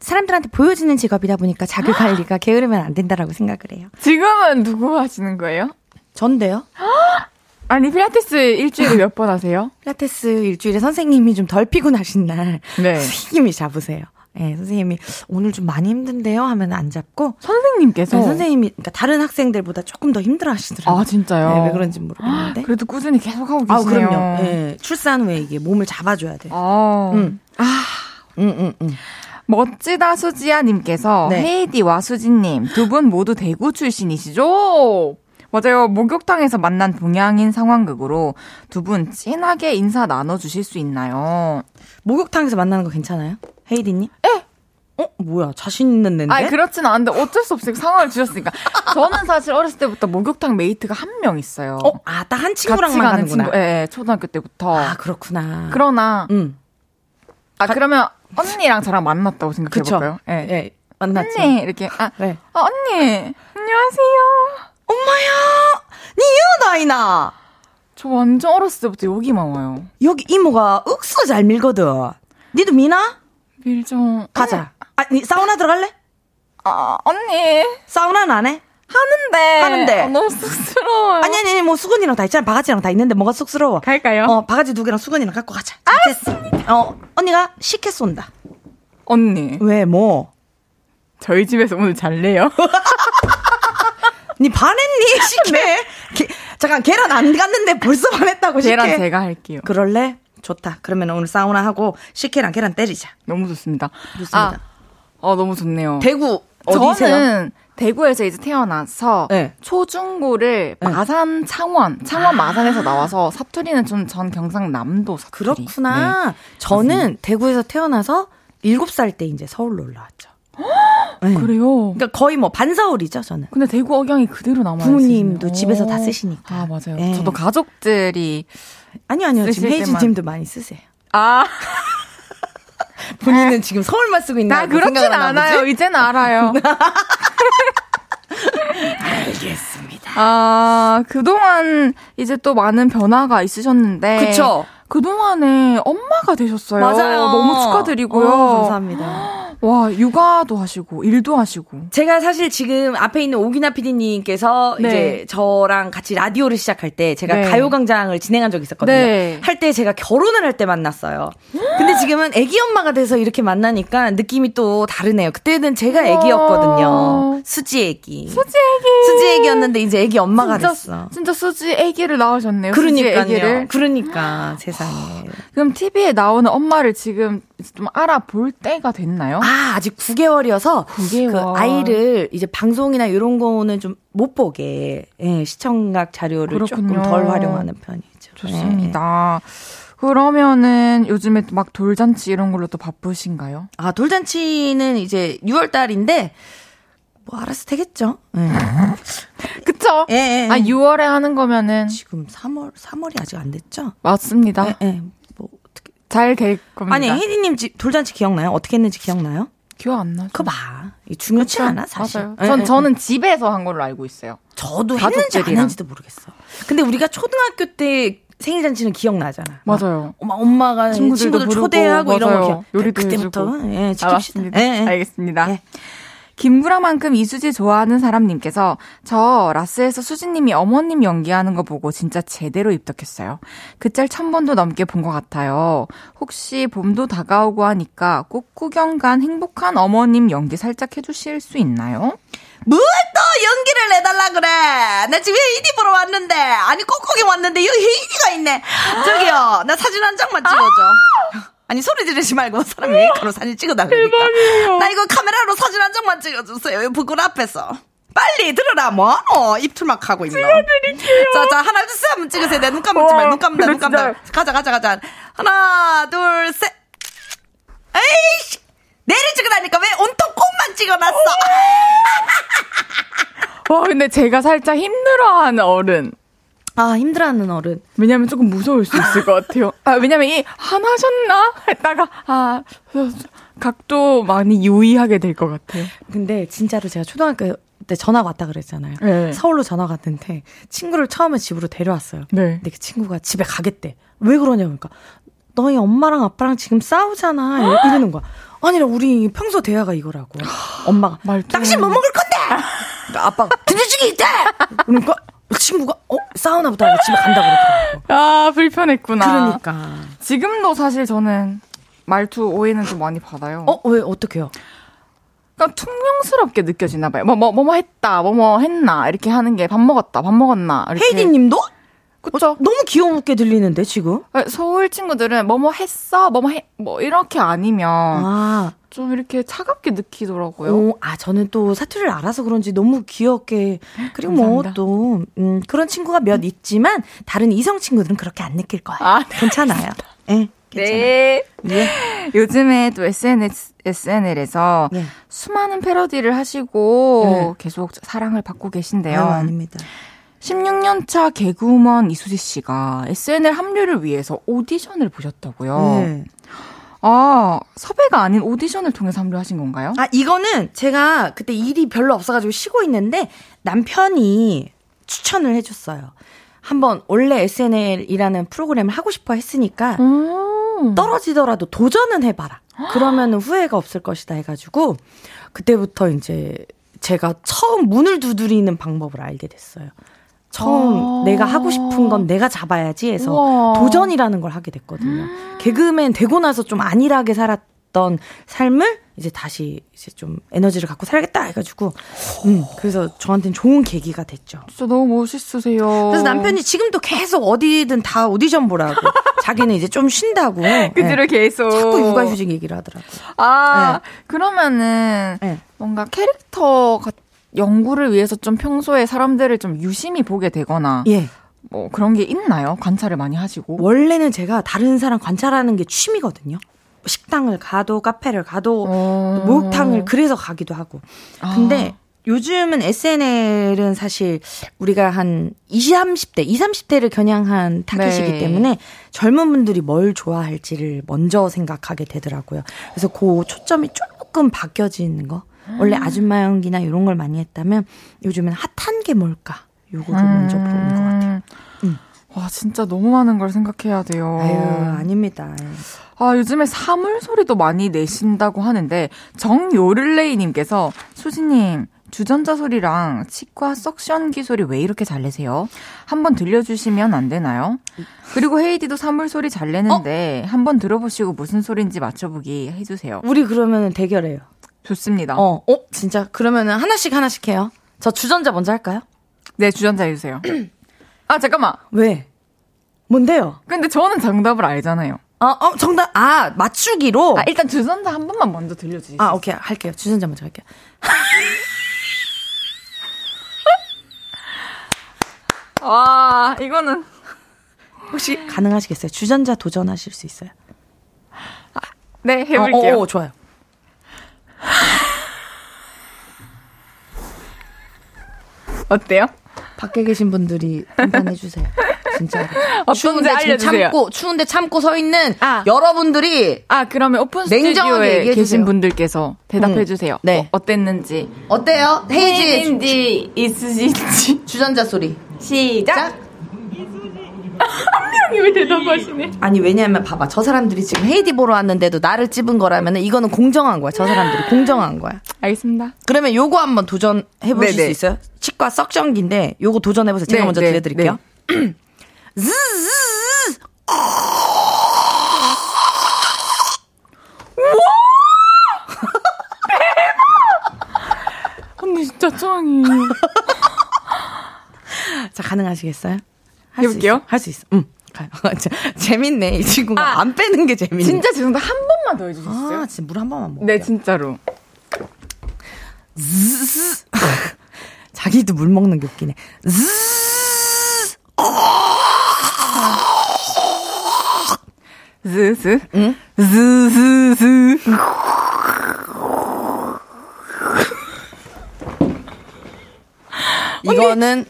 사람들한테 보여지는 직업이다 보니까 자기 관리가 게으르면 안 된다라고 생각을 해요. 지금은 누구 하시는 거예요? 전데요? 아니, 필라테스 일주일에 몇 번 하세요? 필라테스 일주일에 선생님이 좀 덜 피곤하신 날 네. 선생님이 잡으세요. 예, 선생님이 오늘 좀 많이 힘든데요 하면 안 잡고 선생님께서. 네, 선생님이 그러니까 다른 학생들보다 조금 더 힘들어 하시더라고요. 아, 진짜요? 네, 왜 그런지 모르겠는데. 그래도 꾸준히 계속 하고 아, 계시네요. 그럼요. 예, 출산 후에 이게 몸을 잡아 줘야 돼. 아, 응. 응, 응, 응. 멋지다 수지야 님께서 네. 헤이디와 수지님 두 분 모두 대구 출신이시죠? 맞아요. 목욕탕에서 만난 동양인 상황극으로 두 분 진하게 인사 나눠 주실 수 있나요? 목욕탕에서 만나는 거 괜찮아요? 헤이디님? 예. 어, 뭐야? 자신 있는 앤데? 아니 그렇진 않은데 어쩔 수 없이 상황을 주셨으니까 저는 사실 어렸을 때부터 목욕탕 메이트가 한 명 있어요. 어, 아, 딱 한 친구랑만 가는. 친구, 예, 예, 초등학교 때부터. 아, 그렇구나. 그러나 응. 아 그러면 언니랑 저랑 만났다고 생각해. 볼까요? 예. 예. 만났죠. 언니 이렇게 아, 네. 아, 언니 안녕하세요. 엄마야! 니 이어나이나! 저 완전 어렸을 때부터 여기만 와요. 여기 이모가 억수 잘 밀거든. 니도 미나? 밀정 가자. 아, 니 사우나 들어갈래? 아 언니 사우나는 안 해? 하는데 하는데. 아, 너무 쑥스러워요. 아니, 아니, 아니, 뭐 수건이랑 다 있잖아. 바가지랑 다 있는데 뭐가 쑥스러워. 갈까요? 어, 바가지 두 개랑 수건이랑 갖고 가자. 자, 됐어. 어, 언니가 식혜 쏜다. 언니 왜, 뭐? 저희 집에서 오늘 잘래요? 니 반했니? 식혜? 게- 잠깐, 계란 안 갔는데 벌써 반했다고, 식혜? 계란 제가 할게요. 그럴래? 좋다. 그러면 오늘 사우나 하고 식혜랑 계란 때리자. 너무 좋습니다. 좋습니다. 아, 어 너무 좋네요. 대구 어디세요? 저는 대구에서 이제 태어나서 네. 초중고를 마산 창원 창원 마산에서 나와서 사투리는 좀 전 경상남도 사투리. 그렇구나. 네. 저는 대구에서 태어나서 7살 때 이제 서울로 올라왔죠. 네. 그래요. 그러니까 거의 뭐 반서울이죠, 저는. 근데 대구 억양이 그대로 남아 부모님도 집에서 다 쓰시니까. 아 맞아요. 예. 저도 가족들이 아니요, 아니요. 지금 헤이즈. 님도 많이 쓰세요. 아, 본인은 지금 서울만 쓰고 있나? 나 그렇진 않아요. 이제는 알아요. 알겠습니다. 아, 그동안 이제 또 많은 변화가 있으셨는데. 그쵸. 그동안에 엄마가 되셨어요. 너무 축하드리고요. 어, 감사합니다. 와, 육아도 하시고, 일도 하시고. 제가 사실 지금 앞에 있는 오기나 PD님께서 네. 이제 저랑 같이 라디오를 시작할 때 제가 네. 가요광장을 진행한 적이 있었거든요. 네. 할때 제가 결혼을 할 때 만났어요. 근데 지금은 애기 엄마가 돼서 이렇게 만나니까 느낌이 또 다르네요. 그때는 제가 애기였거든요. 수지 애기. 수지 애기. 수지 애기였는데 이제 애기 엄마가 진짜, 됐어. 진짜 수지 애기를 낳으셨네요. 그러니까요. 그러니까 세상에. 그럼 TV에 나오는 엄마를 지금 좀 알아볼 때가 됐나요? 아, 아직 9개월이어서 9개월. 그 아이를 이제 방송이나 이런 거는 좀 못 보게 예, 시청각 자료를 조금 그렇군요. 덜 활용하는 편이죠. 좋습니다. 그러면은 요즘에 막 돌잔치 이런 걸로 또 바쁘신가요? 아, 돌잔치는 이제 6월 달인데, 뭐, 알아서 되겠죠. 네. 그쵸? 예, 예, 예. 아, 6월에 하는 거면은. 지금 3월, 3월이 아직 안 됐죠? 맞습니다. 예, 예. 뭐, 어떻게. 잘 될 겁니다. 아니, 혜디님 집 돌잔치 기억나요? 어떻게 했는지 기억나요? 기억 안 나죠? 그거 봐. 이 중요치 그쵸? 않아, 사실. 맞아요. 예, 전, 예, 저는 집에서 한 걸로 알고 있어요. 저도 했는지 안. 했는지도 모르겠어. 근데 우리가 초등학교 때 생일 잔치는 기억나잖아. 맞아요. 엄마, 엄마가 친구들, 부르고, 초대하고 이런 거 맞아요. 요리도 그때부터 해주고. 예, 아, 지킵시다. 맞습니다. 예, 예. 알겠습니다. 예. 김구라만큼 이수지 좋아하는 사람님께서 저 라스에서 수지님이 어머님 연기하는 거 보고 진짜 제대로 입덕했어요. 그 짤 천 번도 넘게 본 것 같아요. 혹시 봄도 다가오고 하니까 꽃 구경 간 행복한 어머님 연기 살짝 해주실 수 있나요? 뭘 또 연기를 해달라 그래. 나 지금 헤이디 보러 왔는데. 아니, 꽃구경 왔는데, 여기 헤이디가 있네. 저기요, 나 사진 한 장만 찍어줘. 아 니, 소리 지르지 말고 사람 메인으로 사진 찍어달라니까. 나 이거 카메라로 사진 한 장만 찍어주세요. 이 부글 앞에서. 빨리 들으라, 뭐? 어, 입틀막 하고 있노. 찍어드릴게요. 자, 자, 하나, 둘, 셋 한번 찍으세요. 내 눈 감지 말, 눈 감다, 눈 감다. 가자, 가자, 가자. 하나, 둘, 셋. 에이씨! 내를 찍으라니까 왜 온통 꽃만 찍어놨어? 와, 근데 제가 살짝 힘들어하는 어른. 아, 힘들어하는 어른. 왜냐면 조금 무서울 수 있을 것 같아요. 아, 왜냐면 이, 하나셨나? 했다가, 아, 각도 많이 유의하게 될 것 같아요. 근데 진짜로 제가 초등학교 때 전화가 왔다 그랬잖아요. 네. 서울로 전화가 왔는데 친구를 처음에 집으로 데려왔어요. 네. 근데 그 친구가 집에 가겠대. 왜 그러냐고 그러니까 너희 엄마랑 아빠랑 지금 싸우잖아. 이러- 이러는 거야. 아니라 우리 평소 대화가 이거라고. 엄마가 말투. 당신 뭐 먹을 건데? 그러니까 아빠가 들려주기 있대. 그러니까 친구가 어 보다 하고 집에 간다고 그러더라고. 아, 불편했구나. 그러니까 지금도 사실 저는 말투 오해는 좀 많이 받아요. 어왜 어떻게요? 그러니까 퉁명스럽게 느껴지나 봐요. 뭐, 뭐, 뭐뭐 했다, 뭐, 뭐 했나, 이렇게 하는 게 밥 먹었다, 밥 먹었나. 이렇게. 헤이디님도 그쵸? 너무 귀여우게 들리는데 지금? 서울 친구들은 뭐뭐 했어, 뭐뭐 해, 뭐 이렇게 아니면 아 좀 이렇게 차갑게 느끼더라고요. 오, 아, 저는 또 사투리를 알아서 그런지 너무 귀엽게. 그리고 뭐. 또, 음, 그런 친구가 몇 있지만, 다른 이성 친구들은 그렇게 안 느낄 거예요. 아, 네. 괜찮아요. 예, 괜찮아요. 네. 예. 요즘에 또 SNS, SNL에서 예. 수많은 패러디를 하시고 네. 계속 사랑을 받고 계신데요. 아유, 아닙니다. 16년 차 개그우먼 이수지 씨가 SNL 합류를 위해서 오디션을 보셨다고요. 예. 아, 섭외가 아닌 오디션을 통해서 합류하신 건가요? 아, 이거는 제가 그때 일이 별로 없어가지고 쉬고 있는데, 남편이 추천을 해줬어요. 한번 원래 SNL이라는 프로그램을 하고 싶어 했으니까, 음. 떨어지더라도 도전은 해봐라. 그러면 후회가 없을 것이다 해가지고 그때부터 이제 제가 처음 문을 두드리는 방법을 알게 됐어요. 처음 아. 내가 하고 싶은 건 내가 잡아야지 해서. 도전이라는 걸 하게 됐거든요. 개그맨 되고 나서 좀 안일하게 살았던 삶을 이제 다시 이제 좀 에너지를 갖고 살겠다 해가지고 음 그래서 저한테는 좋은 계기가 됐죠. 진짜 너무 멋있으세요. 그래서 남편이 지금도 계속 어디든 다 오디션 보라고 자기는 이제 좀 쉰다고 그 뒤로 예. 계속. 자꾸 육아휴직 얘기를 하더라고요. 아, 그러면은 네. 뭔가 캐릭터 가- 연구를 위해서 좀 평소에 사람들을 좀 유심히 보게 되거나 예. 뭐 그런 게 있나요? 관찰을 많이 하시고. 원래는 제가 다른 사람 관찰하는 게 취미거든요. 식당을 가도 카페를 가도 어. 목욕탕을 그래서 가기도 하고. 근데 요즘은 SNL은 사실 우리가 한 20, 30대, 20, 30대를 겨냥한 타깃이기 네. 때문에 젊은 분들이 뭘 좋아할지를 먼저 생각하게 되더라고요. 그래서 그 초점이 조금 바뀌어지는 거. 원래 아줌마 연기나 이런 걸 많이 했다면 요즘은 핫한 게 뭘까? 요거를 먼저 보는 것 같아요. 음. 와, 진짜 너무 많은 걸 생각해야 돼요. 아유, 아닙니다. 아, 요즘에 사물 소리도 많이 내신다고 하는데, 정요를레이님께서, 수지님, 주전자 소리랑 치과 석션기 소리 왜 이렇게 잘 내세요? 한번 들려주시면 안 되나요? 그리고 헤이디도 사물 소리 잘 내는데, 한번 들어보시고 무슨 소리인지 맞춰보기 해주세요. 우리 그러면 대결해요. 좋습니다. 어, 어, 진짜? 그러면은 하나씩 하나씩 해요. 저 주전자 먼저 할까요? 네, 주전자 해주세요. 아, 잠깐만. 왜? 뭔데요? 근데 저는 정답을 알잖아요. 어, 어, 정답, 아, 맞추기로? 아, 일단 주전자 한 번만 먼저 들려주시죠. 아, 오케이. 할게요. 주전자 먼저 할게요. 와, 이거는. 혹시 가능하시겠어요? 주전자 도전하실 수 있어요? 네, 해볼게요. 어, 어, 어, 좋아요. 어때요? 밖에 계신 분들이 판단해 주세요. 진짜. 추운데 알려주세요. 참고 추운데 참고 서 있는 아. 여러분들이 아, 그러면 오픈 냉정하게 스튜디오에 계신 주세요. 분들께서 대답해 음. 주세요. 네. 어, 어땠는지. 어때요? 헤이지 있으신지. 주전자 소리. 시작. 자, 한 명이 왜 대답하시네? 아니 왜냐면 봐봐 저 사람들이 지금 헤이디 보러 왔는데도 나를 찝은 거라면 이거는 공정한 거야. 저 사람들이 공정한 거야. 알겠습니다. 그러면 요거 한번 도전해 보실 네네. 수 있어요? 치과 석션기인데 요거 도전해 보세요. 제가 네, 먼저 네, 들려드릴게요. 즈즈즈. 언니 진짜 짱이. 자 가능하시겠어요? 해볼게요. 할 수 있어. 응. 재밌네 이 친구가 아, 안 빼는 게 재밌네. 진짜 죄송한데 한 번만 더 해주실 수 있어요? 아 진짜 물 한 번만 먹. 네, 진짜로. 자기도 물 먹는 게 웃기네. 즈즈. 응? 스스스. 이거는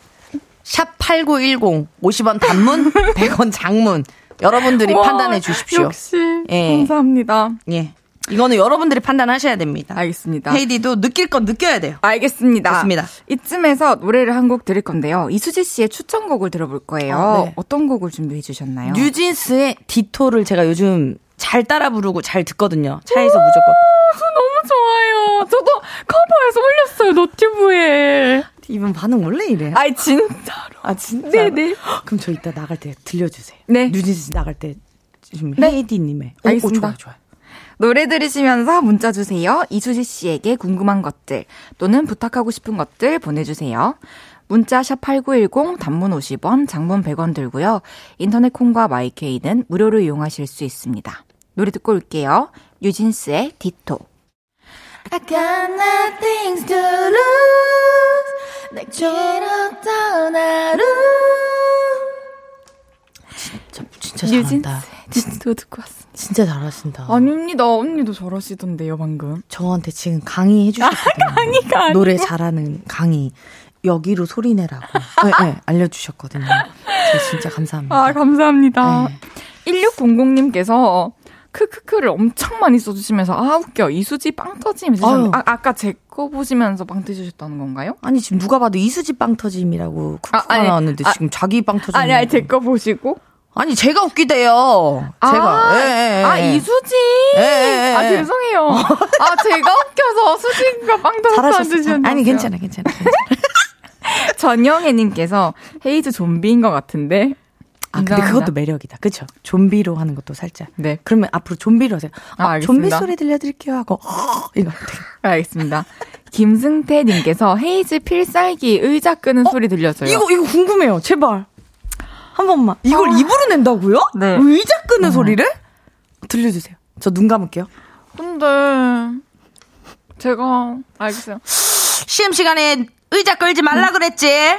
샵 8910 50원 단문 100원 장문 여러분들이 와, 판단해 주십시오. 역시. 예. 감사합니다. 예. 이거는 여러분들이 판단하셔야 됩니다. 알겠습니다. 헤이디도 느낄 건 느껴야 돼요. 알겠습니다. 좋습니다. 이쯤에서 노래를 한 곡 들을 건데요. 이수지 씨의 추천곡을 들어볼 거예요. 아, 네. 어떤 곡을 준비해 주셨나요? 뉴진스의 디토를 제가 요즘 잘 따라 부르고 잘 듣거든요. 차에서 무조건. 저 너무 좋아요. 저도 커버해서 올렸어요, 노튜브에. 이분 반응 원래 이래. 아이, 진짜로. 아 진짜. 네네. 그럼 저 이따 나갈 때 들려주세요. 네. 뉴진스 나갈 때좀 네. 헤이디님의. 알겠습니다. 오, 좋아요, 좋아요. 노래 들으시면서 문자 주세요. 이수지 씨에게 궁금한 것들 또는 부탁하고 싶은 것들 보내주세요. 문자 샵 8910 단문 50원, 장문 100원 들고요. 인터넷 콩과 마이케이는 무료로 이용하실 수 있습니다. 노래 듣고 올게요. 유진스의 디토. I got nothing to lose. 내 길었던 하루. 진짜, 진짜 잘한다. 디토 듣고 왔습니다. 진짜 잘하신다. 아닙니다. 언니도 저러시던데요, 방금. 저한테 지금 강의 해 주셨거든요. 강의가 아니고. 노래 잘하는 강의. 여기로 소리 내라고. 네, 네, 알려주셨거든요. 저 진짜 감사합니다. 아, 감사합니다. 네. 1600님께서 크크크를 엄청 많이 써주시면서 아 웃겨 이수지 빵 터짐. 아, 아까 제 거 보시면서 빵 터주셨다는 건가요? 아니, 지금 누가 봐도 이수지 빵 터짐이라고 쿠쿠가 아니, 나왔는데 아, 지금 자기 빵 터짐. 아니 아니 제 거 보시고 아니, 제가 웃기대요. 제가. 아, 예, 예, 예. 아 이수지 예, 예, 예. 아 죄송해요 아 제가 웃겨서 수지가 빵 터졌다는 아니, 괜찮아, 괜찮아. 괜찮아. 전영애님께서 헤이즈 좀비인 것 같은데 아, 근데. 그것도 매력이다. 그쵸? 좀비로 하는 것도 살짝. 네 그러면 앞으로 좀비로 하세요. 아, 아, 알겠습니다. 좀비 소리 들려드릴게요 하고, 이거. 알겠습니다 김승태님께서 헤이즈 필살기 의자 끄는 소리 들려서요 이거, 이거 궁금해요. 제발. 한 번만. 이걸 입으로 낸다고요? 네. 의자 끄는 소리를? 들려주세요. 저 눈 감을게요. 근데 제가 알겠어요 시험 시간에 의자 끌지 말라 그랬지?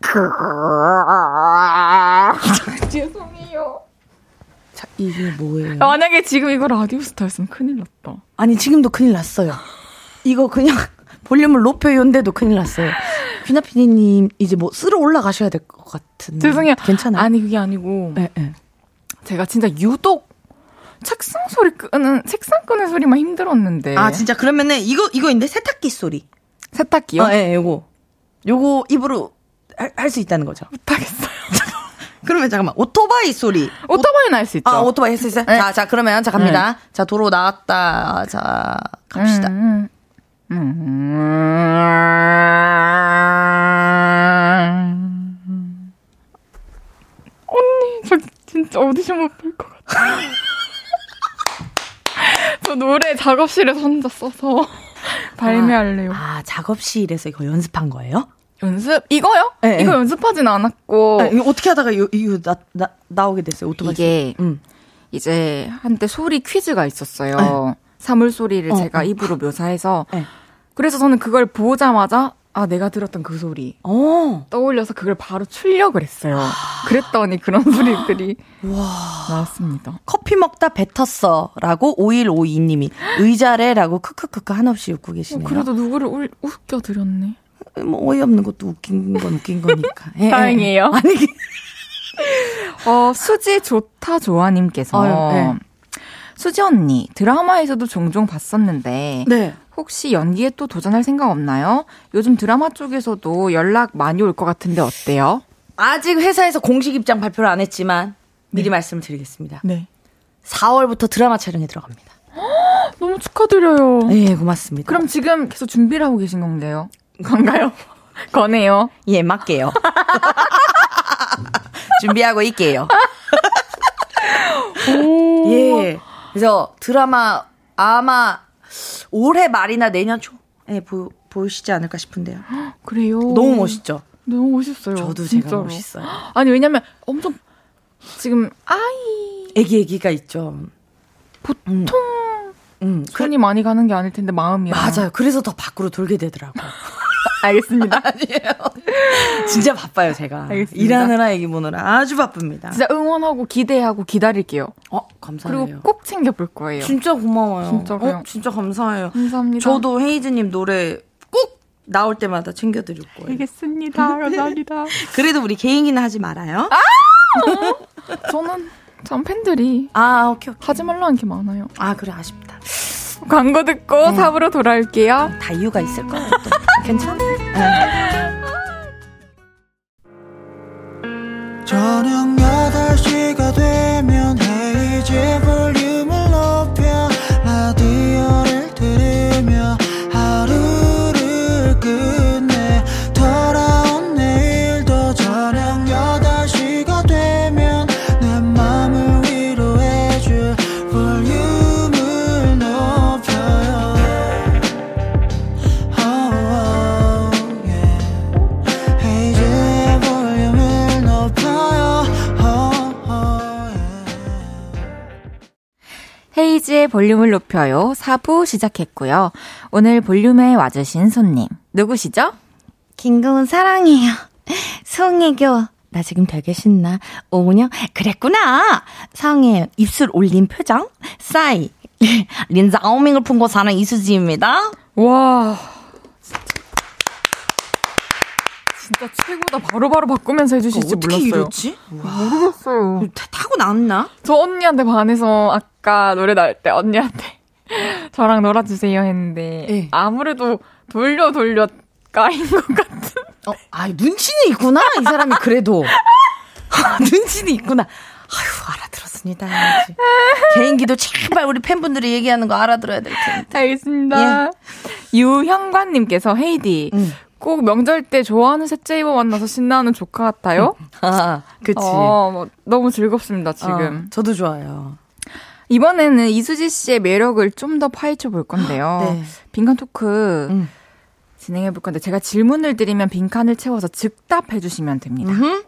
죄송해요. 자, 이게 뭐예요? 만약에 지금 이거 라디오스타였으면 큰일 났다. 아니, 지금도 큰일 났어요. 이거 그냥 볼륨을 높여요인데도 큰일 났어요. 휘나 피디님, 이제 뭐 쓸어 올라가셔야 될 것 같은데. 죄송해요. 괜찮아요? 아니 그게 아니고 네, 네. 제가 진짜 유독 책상 소리 끄는 책상 끄는 소리만 힘들었는데. 아, 진짜 그러면은 이거, 이거인데 세탁기 소리. 세탁기요? 아, 예, 요거. 요거 입으로 할 수 있다는 거죠. 못하겠어요. 그러면 잠깐만. 오토바이 소리. 오토바이는 할 수 있죠. 아, 오토바이 했을 때? 네. 자, 자, 그러면, 자, 갑니다. 자, 도로 나왔다. 자, 갑시다. 음, 음. 음. 언니, 저 진짜 오디션 못 볼 것 같아요. 저 노래 작업실에서 혼자 써서 발매할래요. 아, 작업실에서 이거 연습한 거예요? 연습? 이거요? 네, 이거 네. 연습하진 않았고. 아, 이거 어떻게 하다가 요, 이거 나, 나, 나오게 됐어요, 오토바이. 이게 음. 이제 한때 소리 퀴즈가 있었어요. 사물 소리를 어, 제가 어. 입으로 묘사해서 네. 그래서 저는 그걸 보자마자 아, 내가 들었던 그 소리. 어. 떠올려서 그걸 바로 출력을 했어요. 그랬더니 그런 소리들이 나왔습니다. 커피 먹다 뱉었어. 라고 5152님이 의자래라고 크크크크 한없이 웃고 어, 계시네요. 그래도 누구를 울, 웃겨 드렸네. 뭐 어이없는 것도 웃긴 건 웃긴 거니까. 예, 예. 다행이에요. 아니, 어, 수지 좋다 조아님께서 아유, 네. 수지 언니 드라마에서도 종종 봤었는데 네. 혹시 연기에 또 도전할 생각 없나요? 요즘 드라마 쪽에서도 연락 많이 올 것 같은데 어때요? 아직 회사에서 공식 입장 발표를 안 했지만 미리 말씀을 드리겠습니다. 네. 4월부터 드라마 촬영에 들어갑니다. 너무 축하드려요. 네, 고맙습니다. 그럼 지금 계속 준비를 하고 계신 건데요? 건가요? 거네요. 예, 맞게요. 준비하고 있게요. 예. 그래서 드라마 아마 올해 말이나 내년 초에 보, 보시지 않을까 싶은데요. 그래요. 너무 멋있죠? 너무 멋있어요. 저도 진짜로. 제가 멋있어요. 아니 왜냐면 엄청 지금 아이 애기 애기가 있죠. 보통 음, 그, 손이 많이 가는 게 아닐 텐데 마음이야. 맞아요. 그래서 더 밖으로 돌게 되더라고. 알겠습니다. 진짜 바빠요, 제가. 알겠습니다. 일하느라 애기 보느라 아주 바쁩니다. 진짜 응원하고 기대하고 기다릴게요. 어, 감사해요. 그리고 꼭 챙겨볼 거예요. 진짜 고마워요. 진짜로요? 어, 진짜 감사해요. 감사합니다. 저도 헤이즈님 노래 꼭 나올 때마다 챙겨드릴 거예요. 알겠습니다. 감사합니다. 그래도 우리 개인기는 하지 말아요. 저는 전 팬들이 아, 오케이, 오케이. 하지 말라는 게 많아요. 아, 그래, 아쉽다. 광고 듣고 삽으로 돌아올게요. 다 이유가 있을 거예요. 또. 괜찮아? 네. 저녁 8시가 되면 헤이즈 볼륨 볼륨을 높여요. 4부 시작했고요. 오늘 볼륨에 와주신 손님 누구시죠? 김고은 사랑해요. 송혜교. 나 지금 되게 신나. 오은영. 그랬구나. 상해 입술 올린 표정. 싸이. 린자오밍을 품고 사는 이수지입니다. 와 진짜 최고다. 바로 바로 바꾸면서 해주실지 몰랐어요. 모르겠어요. 타고 났나? 저 언니한테 반해서 아까 노래 나올 때 언니한테 저랑 놀아주세요 했는데 네. 아무래도 돌려 돌려 까인 것 같은. 어, 아, 눈치는 있구나. 이 사람이 그래도. 눈치는 있구나. 아휴, 알아들었습니다. 개인기도 제발 우리 팬분들이 얘기하는 거 알아들어야 될 텐데. 알겠습니다. 유형관님께서 헤이디 음. 꼭 명절 때 좋아하는 셋째 이모 만나서 신나는 조카 같아요? 아, 그치. 어, 뭐, 너무 즐겁습니다 지금. 어, 저도 좋아요. 이번에는 이수지 씨의 매력을 좀 더 파헤쳐 볼 건데요. 네. 빈칸 토크 음. 진행해 볼 건데 제가 질문을 드리면 빈칸을 채워서 즉답해 주시면 됩니다. 음흠.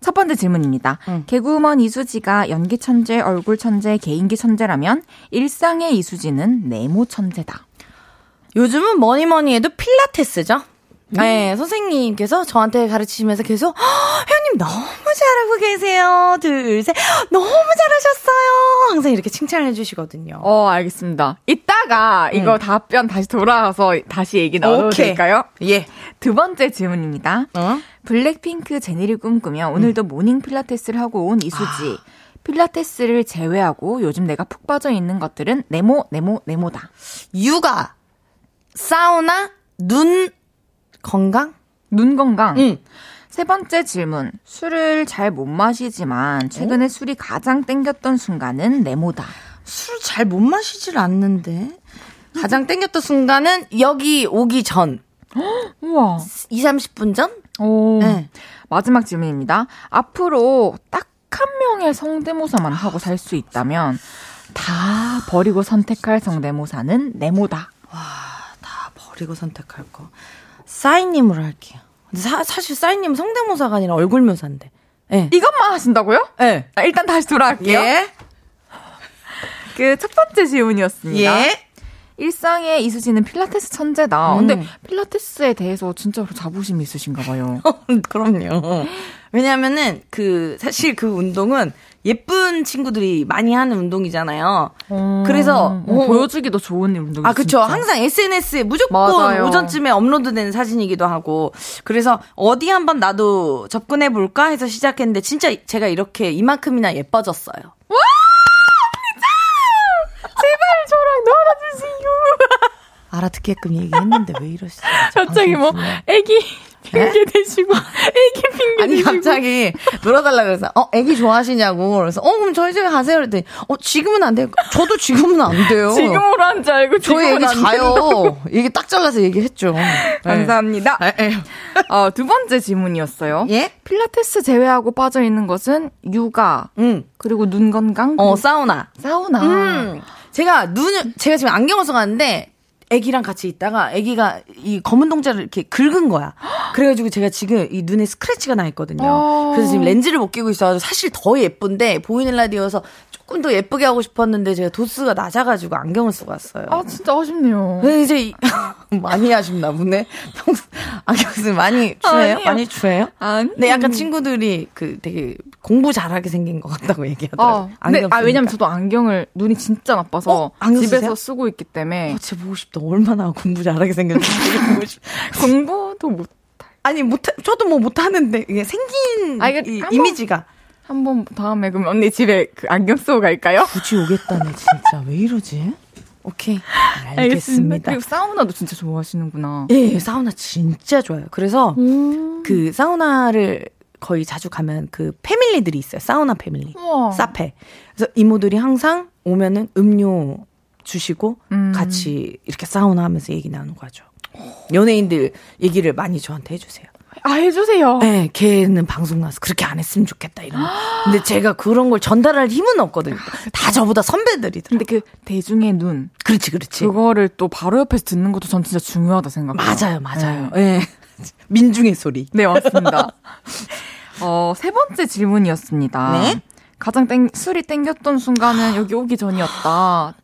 첫 번째 질문입니다. 음. 개그우먼 이수지가 연기 천재, 얼굴 천재, 개인기 천재라면 일상의 이수지는 네모 천재다. 요즘은 뭐니 뭐니 해도 필라테스죠. 네, 선생님께서 저한테 가르치시면서 계속 "허, 회원님 너무 잘하고 계세요. 둘, 셋. 너무 잘하셨어요. 항상 이렇게 칭찬해 주시거든요. 어, 알겠습니다. 이따가 이거 답변 다시 돌아와서 다시 얘기 나눠도 오케이. 될까요? 예. 두 번째 질문입니다. 어? 블랙핑크 제니를 꿈꾸며 오늘도 morning 필라테스를 하고 온 이수지. 필라테스를 제외하고 요즘 내가 푹 빠져 있는 것들은 네모, 네모, 네모다. 육아, 사우나, 눈 건강? 눈 건강. 응. 세 번째 질문. 술을 잘 못 마시지만 최근에 술이 가장 땡겼던 순간은 네모다. 술 잘 못 마시질 않는데. 가장 땡겼던 순간은 여기 오기 전. 우와. 2, 30분 전? 오. 네. 마지막 질문입니다. 앞으로 딱 한 명의 성대모사만 하고 살 수 있다면 다 버리고 선택할 성대모사는 네모다. 다 버리고 선택할 거. 싸이님으로 할게요. 사, 사실 싸이님 성대모사가 아니라 얼굴 묘사인데. 예. 이것만 하신다고요? 예. 아, 일단 다시 돌아갈게요. 예. 그 첫 번째 질문이었습니다. 예. 일상에 이수지는 필라테스 천재다. 음. 근데 필라테스에 대해서 진짜로 자부심이 있으신가 봐요. 그럼요. 왜냐면은 그 사실 그 운동은 예쁜 친구들이 많이 하는 운동이잖아요. 어, 그래서 어, 어, 보여주기도 좋은 운동. 아, 그쵸. 항상 SNS에 무조건 맞아요. 오전쯤에 업로드되는 사진이기도 하고. 그래서 어디 한번 나도 접근해 볼까 해서 시작했는데 진짜 제가 이렇게 이만큼이나 예뻐졌어요. 와! 진짜! 제발 저랑 놀아주세요. 알아듣게끔 얘기했는데 왜 이러시죠? 갑자기 뭐, 애기, 핑계 대시고 애기 핑계 아니 대시고. 갑자기 놀아달라 그래서 어 애기 좋아하시냐고. 그래서 어 그럼 저희 집에 가세요. 그랬더니 어 지금은 안 돼요. 저도 지금은 안 돼요. 지금으로 한 줄 알고 저희 애기 자요. 얘기 딱 잘라서 얘기했죠. 네. 감사합니다. 네. 어, 두 번째 질문이었어요. 예? 필라테스 제외하고 빠져 있는 것은 육아 음. 그리고 눈 건강? 어 사우나. 사우나. 음. 제가 눈을 제가 지금 안경을 써가는데 애기랑 같이 있다가 애기가 이 검은 동자를 이렇게 긁은 거야. 그래가지고 제가 지금 이 눈에 스크래치가 나 있거든요. 어. 그래서 지금 렌즈를 못 끼고 있어가지고 사실 더 예쁜데 보이는 라디오여서 조금 더 예쁘게 하고 싶었는데 제가 도수가 낮아가지고 안경을 쓰고 왔어요. 아 진짜 아쉽네요. 네, 이제 많이 아쉽나 보네. 평소 안경 쓰면 많이 추해요? 아니요. 많이 추해요? 아니. 네, 약간 친구들이 그 되게 공부 잘하게 생긴 것 같다고 얘기하더라고요. 아, 안경 네, 아 왜냐면 저도 안경을 눈이 진짜 나빠서 어? 집에서 쓰세요? 쓰고 있기 때문에. 어, 진짜 보고 싶다. 얼마나 공부 잘하게 생겼는지 보고 싶. 공부도 못. 아니 못 저도 뭐 못하는데 이게 생긴 아, 이, 이미지가 한 번 다음에 그럼 언니 집에 그 안경 쓰고 갈까요? 굳이 오겠다네 진짜 왜 이러지? 오케이 알겠습니다. 알겠습니다. 그리고 사우나도 진짜 좋아하시는구나. 예, 사우나 진짜 좋아요. 그래서 음. 그 사우나를 거의 자주 가면 그 패밀리들이 있어요. 사우나 패밀리. 우와. 사페. 그래서 이모들이 항상 오면은 음료 주시고 음. 같이 이렇게 사우나 하면서 얘기 나누고 가죠. 연예인들 얘기를 많이 저한테 해주세요. 아, 해주세요. 네, 걔는 방송 나서 그렇게 안 했으면 좋겠다, 이런 거. 근데 제가 그런 걸 전달할 힘은 없거든요. 다 저보다 선배들이더라. 근데 그 대중의 눈. 그렇지, 그렇지. 그거를 또 바로 옆에서 듣는 것도 전 진짜 중요하다 생각해요. 맞아요, 맞아요. 예. 네. 민중의 소리. 네, 맞습니다. 어, 세 번째 질문이었습니다. 네? 가장 땡, 술이 땡겼던 순간은 여기 오기 전이었다.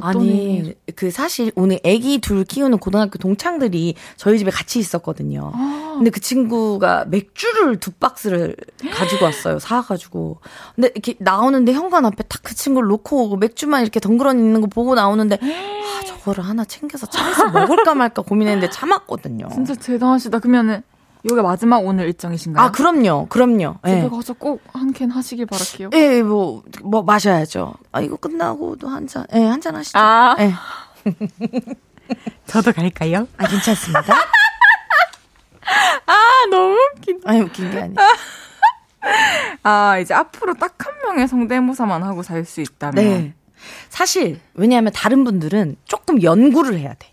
아니 일? 그 사실 오늘 아기 둘 키우는 고등학교 동창들이 저희 집에 같이 있었거든요. 아. 근데 그 친구가 맥주를 두 박스를 가지고 왔어요. 사 가지고. 근데 이렇게 나오는데 현관 앞에 딱 그 친구를 놓고 오고 맥주만 이렇게 덩그러니 있는 거 보고 나오는데 아 저거를 하나 챙겨서 차에서 먹을까 말까 고민했는데 참았거든요. 진짜 대단하시다. 그러면은 요게 마지막 오늘 일정이신가요? 아, 그럼요. 그럼요. 집에 네. 가서 꼭 한 캔 하시길 바랄게요. 예, 네, 뭐, 뭐, 마셔야죠. 아, 이거 끝나고도 한 잔, 예, 네, 한잔 하시죠. 아. 네. 저도 갈까요? 아, 괜찮습니다. 아, 너무 웃긴. 아니, 웃긴 게 아니에요. 아, 이제 앞으로 딱 한 명의 성대모사만 하고 살 수 있다면. 네. 사실, 왜냐하면 다른 분들은 조금 연구를 해야 돼.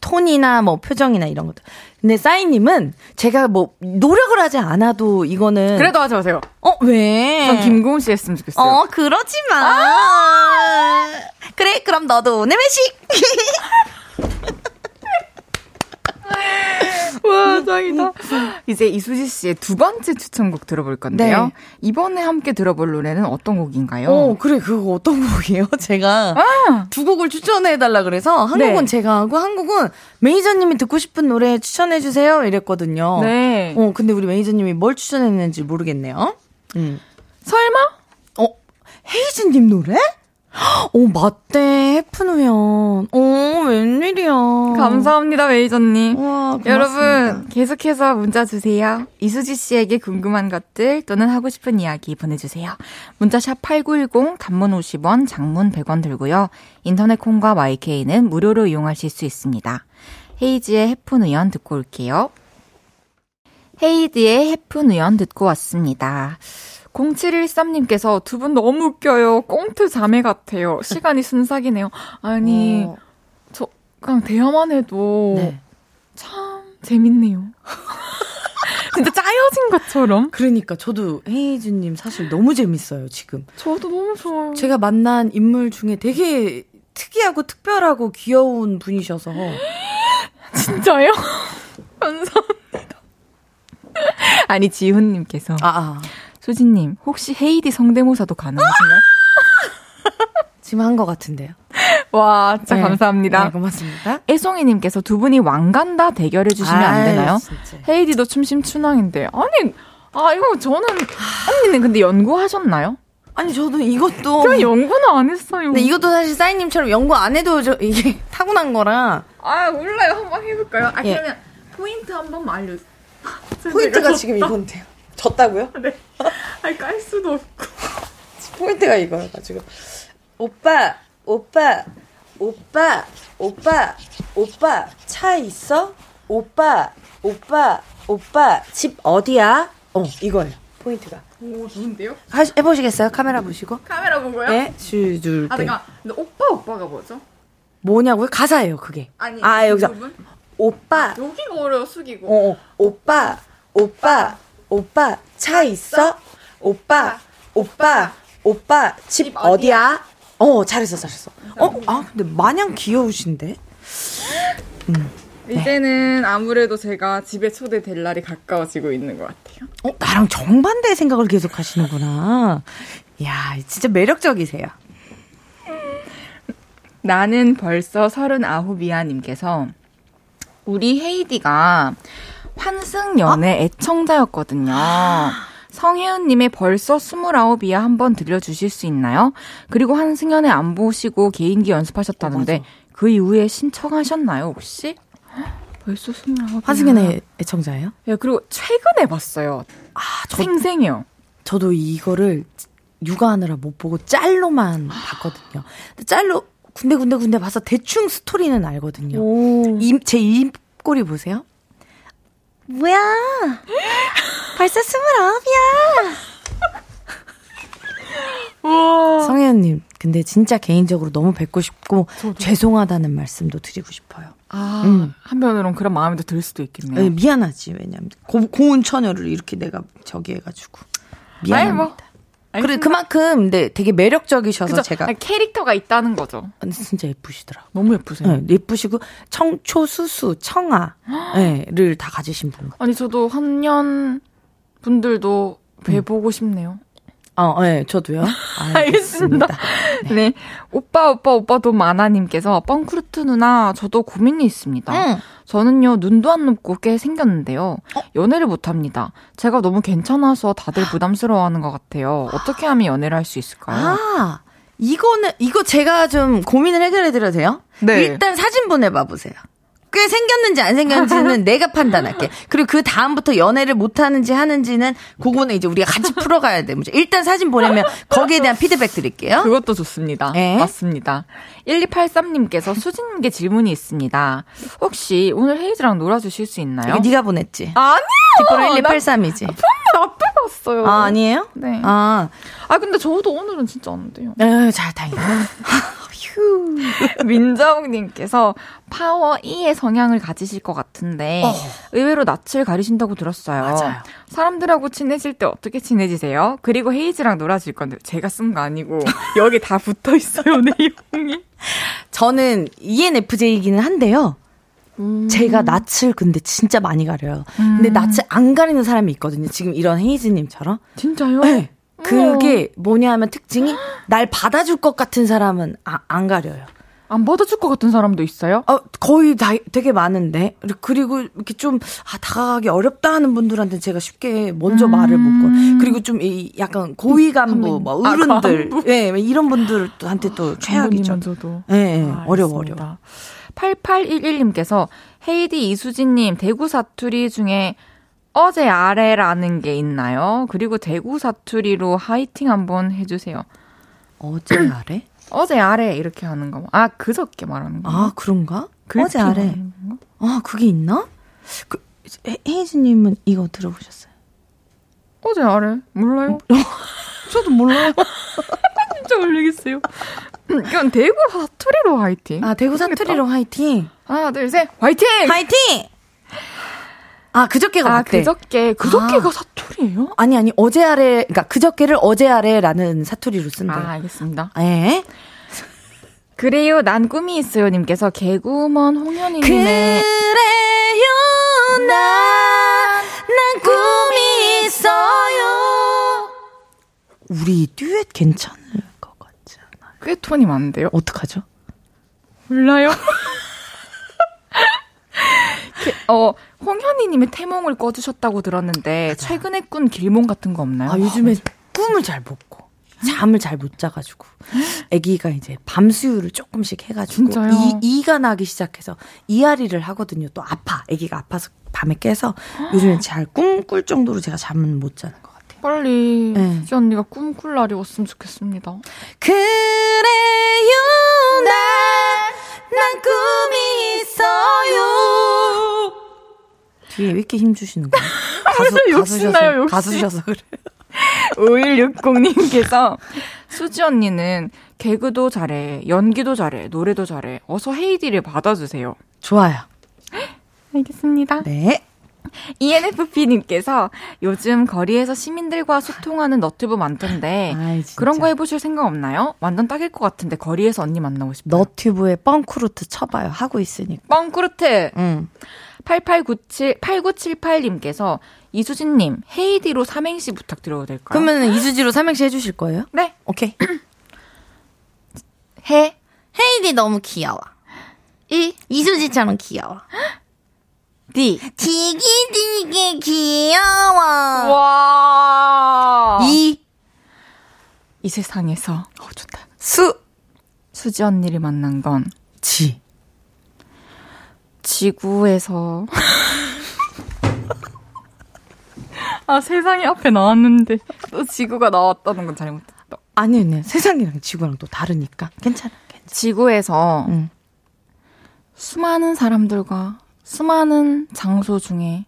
톤이나 뭐 표정이나 이런 것들. 근데 싸이님은 제가 뭐 노력을 하지 않아도 이거는 그래도 하지 마세요. 어 왜? 전 김고은 씨 했으면 좋겠어요. 어 그러지 마. 아~ 그래 그럼 너도 오늘 회식. 와, 짱이다. 이제 이수지 씨의 두 번째 추천곡 들어볼 건데요. 네. 이번에 함께 들어볼 노래는 어떤 곡인가요? 어, 그래, 그거 어떤 곡이에요? 제가 아! 두 곡을 추천해달라 그래서 한 네. 곡은 제가 하고 한 곡은 매니저님이 듣고 싶은 노래 추천해주세요. 이랬거든요. 네. 어, 근데 우리 매니저님이 뭘 추천했는지 모르겠네요. 음. 설마? 어, 헤이즈님 노래? 오, 어, 맞대. 해프누연. 오, 어, 웬일이야. 감사합니다, 메이저님. 여러분, 계속해서 문자 주세요. 이수지 씨에게 궁금한 것들 또는 하고 싶은 이야기 보내주세요. 문자샵 8910, 단문 50원, 장문 100원 들고요. 인터넷 콩과 마이케이는 무료로 이용하실 수 있습니다. 헤이지의 해프누연 듣고 올게요. 헤이드의 해프누연 듣고 왔습니다. 0713님께서 두 분 너무 웃겨요. 꽁트 자매 같아요. 시간이 순삭이네요. 아니, 어. 저 그냥 대화만 해도 네. 참 재밌네요. 진짜 짜여진 것처럼. 그러니까 저도 헤이즈님 사실 너무 재밌어요 지금. 저도 너무 좋아요. 제가 만난 인물 중에 되게 특이하고 특별하고 귀여운 분이셔서. 진짜요? 감사합니다. 아니 지훈님께서 아, 아. 수진님, 혹시 헤이디 성대모사도 가능하신가요? 지금 한 것 같은데요. 와, 진짜 네. 감사합니다. 네, 고맙습니다. 애송이님께서 두 분이 왕간다 대결해 주시면 안 되나요? 진짜. 헤이디도 춤심춘왕인데. 아니, 아, 이거 저는, 언니는 근데 연구하셨나요? 아니 저도 이것도 저 연구는 안 했어요. 근데 이것도 사실 사인님처럼 연구 안 해도 저 이게 타고난 거라 아, 몰라요. 한번 해볼까요? 아, 예. 그러면 포인트 한 번만 알려주세요. 포인트가 지금 이건데요. 졌다고요? 네. 아니, 깔 수도 없고. 포인트가 이거여가지고 오빠 오빠 오빠 오빠 오빠 차 있어? 오빠 오빠 오빠 집 어디야? 어 이거예요 포인트가 오, 좋은데요? 하시, 해보시겠어요? 카메라 보시고 카메라 보고요? 네 슈둘 아, 때 잠깐. 근데 오빠, 오빠가 뭐죠? 뭐냐고요? 가사예요 그게 아니, 아그 여기서 부분? 오빠 여기가 어려워, 숙이고. 어, 어 오빠 오빠 오빠 차 있어? 오빠 오빠 오빠 집집 어디야? 어 잘했어 잘했어 어? 아 근데 마냥 귀여우신데? 이제는 아무래도 제가 집에 초대될 날이 가까워지고 있는 것 같아요. 어 나랑 정반대의 생각을 계속 하시는구나 야 진짜 매력적이세요 나는 벌써 서른아홉이야 님께서 우리 헤이디가 환승연애 애청자였거든요. 성혜은님의 벌써 스물아홉이야 한번 들려주실 수 있나요? 그리고 환승연애 안 보시고 개인기 연습하셨다는데 그 이후에 신청하셨나요 혹시? 헉, 벌써 스물아홉. 환승연의 애청자예요? 예 그리고 최근에 봤어요. 아 저, 생생해요. 저도 이거를 육아하느라 못 보고 짤로만 봤거든요 근데 짤로 군데 군데 군데 봐서 대충 스토리는 알거든요 오. 입, 제 입꼬리 보세요. 뭐야? 벌써 스물아홉이야. 와. 성혜연님, 근데 진짜 개인적으로 너무 뵙고 싶고 죄송하다는 말씀도 드리고 싶어요. 아, 음. 한편으로는 그런 마음도 들 수도 있겠네요. 에, 미안하지 왜냐면 고, 고운 처녀를 이렇게 내가 저기 해가지고 아이, 미안합니다. 뭐. 그래. 그만큼 근데 되게 매력적이셔서 그죠? 제가 아니, 캐릭터가 있다는 거죠. 근데 진짜 예쁘시더라고. 너무 예쁘세요. 네, 예쁘시고 청초 수수 청아를 다 가지신 분. 아니 저도 한년 분들도 뵈보고 싶네요. 어, 네, 저도요. 알겠습니다. 네. 오빠 오빠 오빠 도 마나님께서 뻥크루트 누나 저도 고민이 있습니다. 응. 저는요 눈도 안 높고 꽤 생겼는데요. 연애를 못합니다. 제가 너무 괜찮아서 다들 부담스러워하는 것 같아요. 어떻게 하면 연애를 할 수 있을까요? 아, 이거는, 이거 제가 좀 고민을 해결해 드려도 돼요? 네. 일단 사진 보내봐 보세요. 꽤 생겼는지 안 생겼는지는 내가 판단할게. 그리고 그 다음부터 연애를 못 하는지 하는지는 그거는 이제 우리가 같이 풀어가야 돼. 문제. 일단 사진 보내면 거기에 대한 피드백 드릴게요. 그것도 좋습니다. 네. 맞습니다. 1283님께서 수진님께 질문이 있습니다. 혹시 오늘 헤이즈랑 놀아주실 수 있나요? 이거 네가 보냈지? 아니요! 뒷번호 나 1283이지? 나쁘게 왔어요. 아, 아니에요? 네. 아, 아, 근데 저도 오늘은 진짜 안 돼요. 에휴, 잘 다행이다. 휴. 민정님께서 파워 E의 성향을 가지실 것 같은데 어. 의외로 낯을 가리신다고 들었어요. 맞아요. 사람들하고 친해질 때 어떻게 친해지세요? 그리고 헤이즈랑 놀아줄 건데 제가 쓴 거 아니고 여기 다 붙어 있어요 내용이. 저는 ENFJ이기는 한데요. 제가 낯을 근데 진짜 많이 가려요. 근데 낯을 안 가리는 사람이 있거든요. 지금 이런 헤이즈님처럼. 진짜요? 네. 그게 뭐냐 하면 특징이 날 받아줄 것 같은 사람은 아, 안 가려요. 안 받아줄 것 같은 사람도 있어요? 어, 거의 다 되게 많은데. 그리고 이렇게 좀, 아, 다가가기 어렵다 하는 분들한테 제가 쉽게 먼저 말을 못 걸. 그리고 좀 이 약간 고위 간부, 뭐, 아, 어른들. 간부. 예, 이런 분들한테 또 최악이죠. 장모님한테도. 예, 예, 어려워, 어려워. 알겠습니다. 8811님께서 헤이디 이수진님 대구 사투리 중에 어제 아래라는 게 있나요? 그리고 대구 사투리로 하이팅 한번 해주세요. 어제 아래? 어제 아래 이렇게 하는 거. 아 그저께 말하는 거. 아, 그런가? 어제 아래. 아, 그게 있나? 그, 헤- 헤이즈님은 이거 들어보셨어요? 어제 아래 몰라요? 저도 몰라요. 진짜 모르겠어요. 이건 대구 사투리로 화이팅. 아, 대구 사투리로 화이팅. 하나 둘 셋 화이팅. 화이팅! 아, 그저께가 아 맞대. 그저께 그저께가 아. 사투리예요? 아니, 아니, 어제 아래, 그니까 그저께를 어제 아래라는 사투리로 쓴대요. 아 알겠습니다. 예. 그래요, 난 꿈이 있어요. 님께서 개구먼 홍현희님의 그래요, 난, 난 꿈이 있어요. 우리 듀엣 괜찮을 것 같지 않아요? 꽤 톤이 많은데요. 어떡하죠? 몰라요? 어, 홍현희님의 태몽을 꺼주셨다고 들었는데, 최근에 꾼 길몽 같은 거 없나요? 아, 요즘에 꿈을 잘 못 꿔. 잠을 잘 못 자가지고. 아기가 이제 밤수유를 조금씩 해가지고. 진짜요? 이, 이가 나기 시작해서 이앓이를 하거든요. 또 아파. 아기가 아파서 밤에 깨서 요즘엔 잘 꿈 꿀 정도로 제가 잠은 못 자는 것 같아요. 빨리, 네. 언니가 꿈꿀 날이 왔으면 좋겠습니다. 그래요, 난, 난 꿈이 있어요. 뒤에 왜 이렇게 힘주시는 거예요? 가수, 욕심나요, 욕심. 가수셔서 그래요. 5160님께서 수지 언니는 개그도 잘해, 연기도 잘해, 노래도 잘해. 어서 헤이디를 받아주세요. 좋아요. 알겠습니다. 네. ENFP님께서 요즘 거리에서 시민들과 소통하는 너튜브 많던데 아이, 진짜. 그런 거 해보실 생각 없나요? 완전 딱일 것 같은데 거리에서 언니 만나고 싶어요. 너튜브에 뻥크루트 쳐봐요. 하고 있으니까. 응. 8897 8978님께서 이수진님 헤이디로 삼행시 부탁드려도 될까요? 그러면 이수지로 삼행시 해주실 거예요? 네 오케이. 해 헤이디 너무 귀여워. 이 이수지처럼 귀여워. 디 되게 되게 귀여워. 와. 이, 이, 이 세상에서 어, 좋다. 수, 수지 언니를 만난 건 지. 지구에서 아 세상이 앞에 나왔는데 또 지구가 나왔다는 건 잘못했다. 아니, 아니. 세상이랑 지구랑 또 다르니까. 괜찮아. 괜찮아. 지구에서 응. 수많은 사람들과 수많은 장소 중에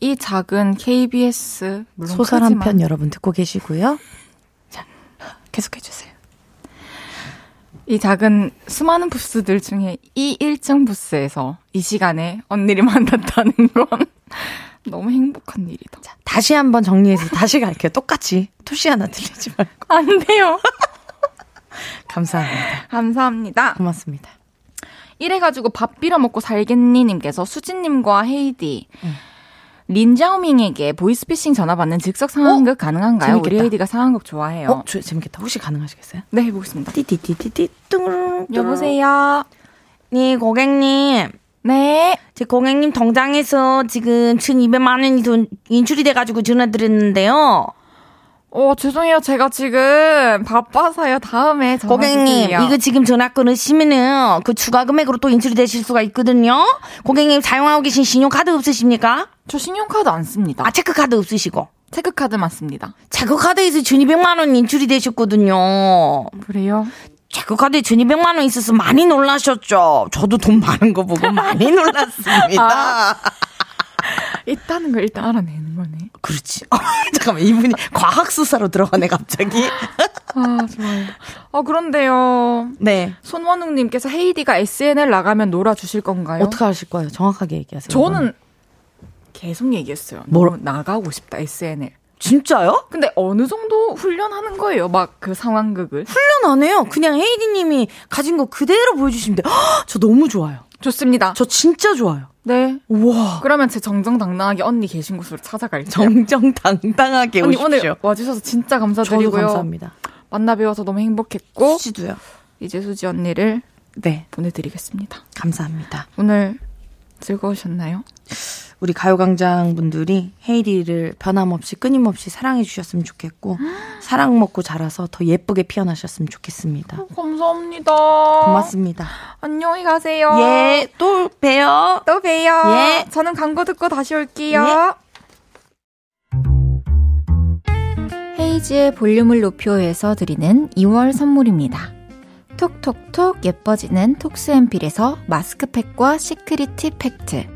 이 작은 KBS 물론 소설 한 편 여러분 듣고 계시고요. 자, 계속해 주세요. 이 작은 수많은 부스들 중에 이 1층 부스에서 이 시간에 언니를 만났다는 건 너무 행복한 일이다. 자, 다시 한번 정리해서 다시 갈게요. 똑같이. 토시 하나 들리지 말고. 안 돼요. 감사합니다. 감사합니다. 고맙습니다. 이래가지고 밥 빌어 먹고 살겠니 님께서 수진님과 헤이디 린자오밍에게 보이스피싱 전화 받는 즉석 상황극 가능한가요? 우리 재밌겠다. 헤이디가 상황극 좋아해요. 어, 저, 재밌겠다. 혹시 가능하시겠어요? 네 해보겠습니다. 띠띠띠띠띠 뚱. 여보세요. 네, 고객님. 네. 제 고객님 통장에서 지금 1,200만 원이 돈 인출이 돼가지고 전화드렸는데요. 어 죄송해요. 제가 지금 바빠서요. 다음에 전화 고객님, 주세요. 이거 지금 전화 끊으시면은 그 추가 금액으로 또 인출이 되실 수가 있거든요. 고객님 사용하고 계신 신용카드 없으십니까? 저 신용카드 안 씁니다. 아, 체크카드 없으시고. 체크카드만 씁니다. 체크카드에서 1,200만 원 인출이 되셨거든요. 그래요? 체크카드에 1,200만 원 있어서 많이 놀라셨죠? 저도 돈 많은 거 보고 많이 놀랐습니다. 있다는 걸 일단 알아내는 거네. 그렇지. 어, 잠깐만, 이분이 과학수사로 들어가네, 갑자기. 아 좋아요. 아 그런데요. 네. 손원웅님께서 헤이디가 SNL 나가면 놀아주실 건가요? 어떻게 하실 거예요? 정확하게 얘기하세요. 저는 계속 얘기했어요. 너무 나가고 싶다 SNL. 진짜요? 근데 어느 정도 훈련하는 거예요. 막 그 상황극을. 훈련 안 해요. 그냥 헤이디님이 가진 거 그대로 보여주시면 돼요. 헉, 저 너무 좋아요. 좋습니다. 저 진짜 좋아요. 네. 우와. 그러면 제 정정당당하게 언니 계신 곳으로 찾아갈게요. 정정당당하게 언니 오십시오. 오늘 와주셔서 진짜 감사드리고요. 감사합니다. 만나 뵈어서 너무 행복했고 수지도요. 이제 수지 언니를 네, 보내드리겠습니다. 감사합니다. 오늘 즐거우셨나요? 우리 가요광장 분들이 헤이디를 변함없이 끊임없이 사랑해 주셨으면 좋겠고 사랑 먹고 자라서 더 예쁘게 피어나셨으면 좋겠습니다. 감사합니다. 고맙습니다. 안녕히 가세요. 예, 또 봬요. 또 봬요. 예. 저는 광고 듣고 다시 올게요. 헤이즈의 볼륨을 높여요에서 드리는 2월 선물입니다. 톡톡톡 예뻐지는 톡스앤필에서 마스크팩과 시크릿 티 팩트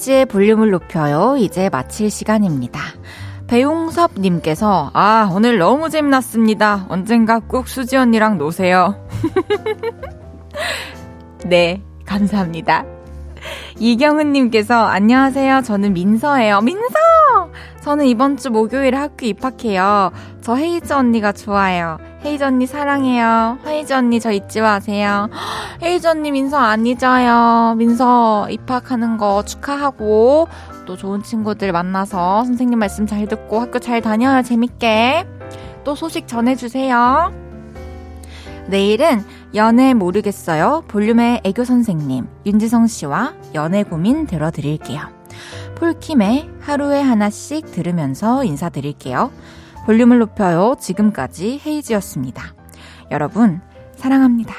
헤이즈의 볼륨을 높여요. 이제 마칠 시간입니다. 배용섭님께서, 아, 오늘 너무 재미났습니다. 언젠가 꼭 수지 언니랑 노세요. 네, 감사합니다. 이경은님께서, 안녕하세요. 저는 민서예요. 민서! 저는 이번 주 목요일에 학교 입학해요. 저 헤이즈 언니가 좋아요. 헤이즈 언니 사랑해요. 헤이즈 언니 저 잊지 마세요. 헤이즈 언니 민서 안 잊어요. 민서 입학하는 거 축하하고 또 좋은 친구들 만나서 선생님 말씀 잘 듣고 학교 잘 다녀요. 재밌게. 또 소식 전해주세요. 내일은 연애 모르겠어요. 볼륨의 애교 선생님 윤지성 씨와 연애 고민 들어드릴게요. 폴킴의 하루에 하나씩 들으면서 인사드릴게요. 볼륨을 높여요. 지금까지 헤이지였습니다. 여러분, 사랑합니다.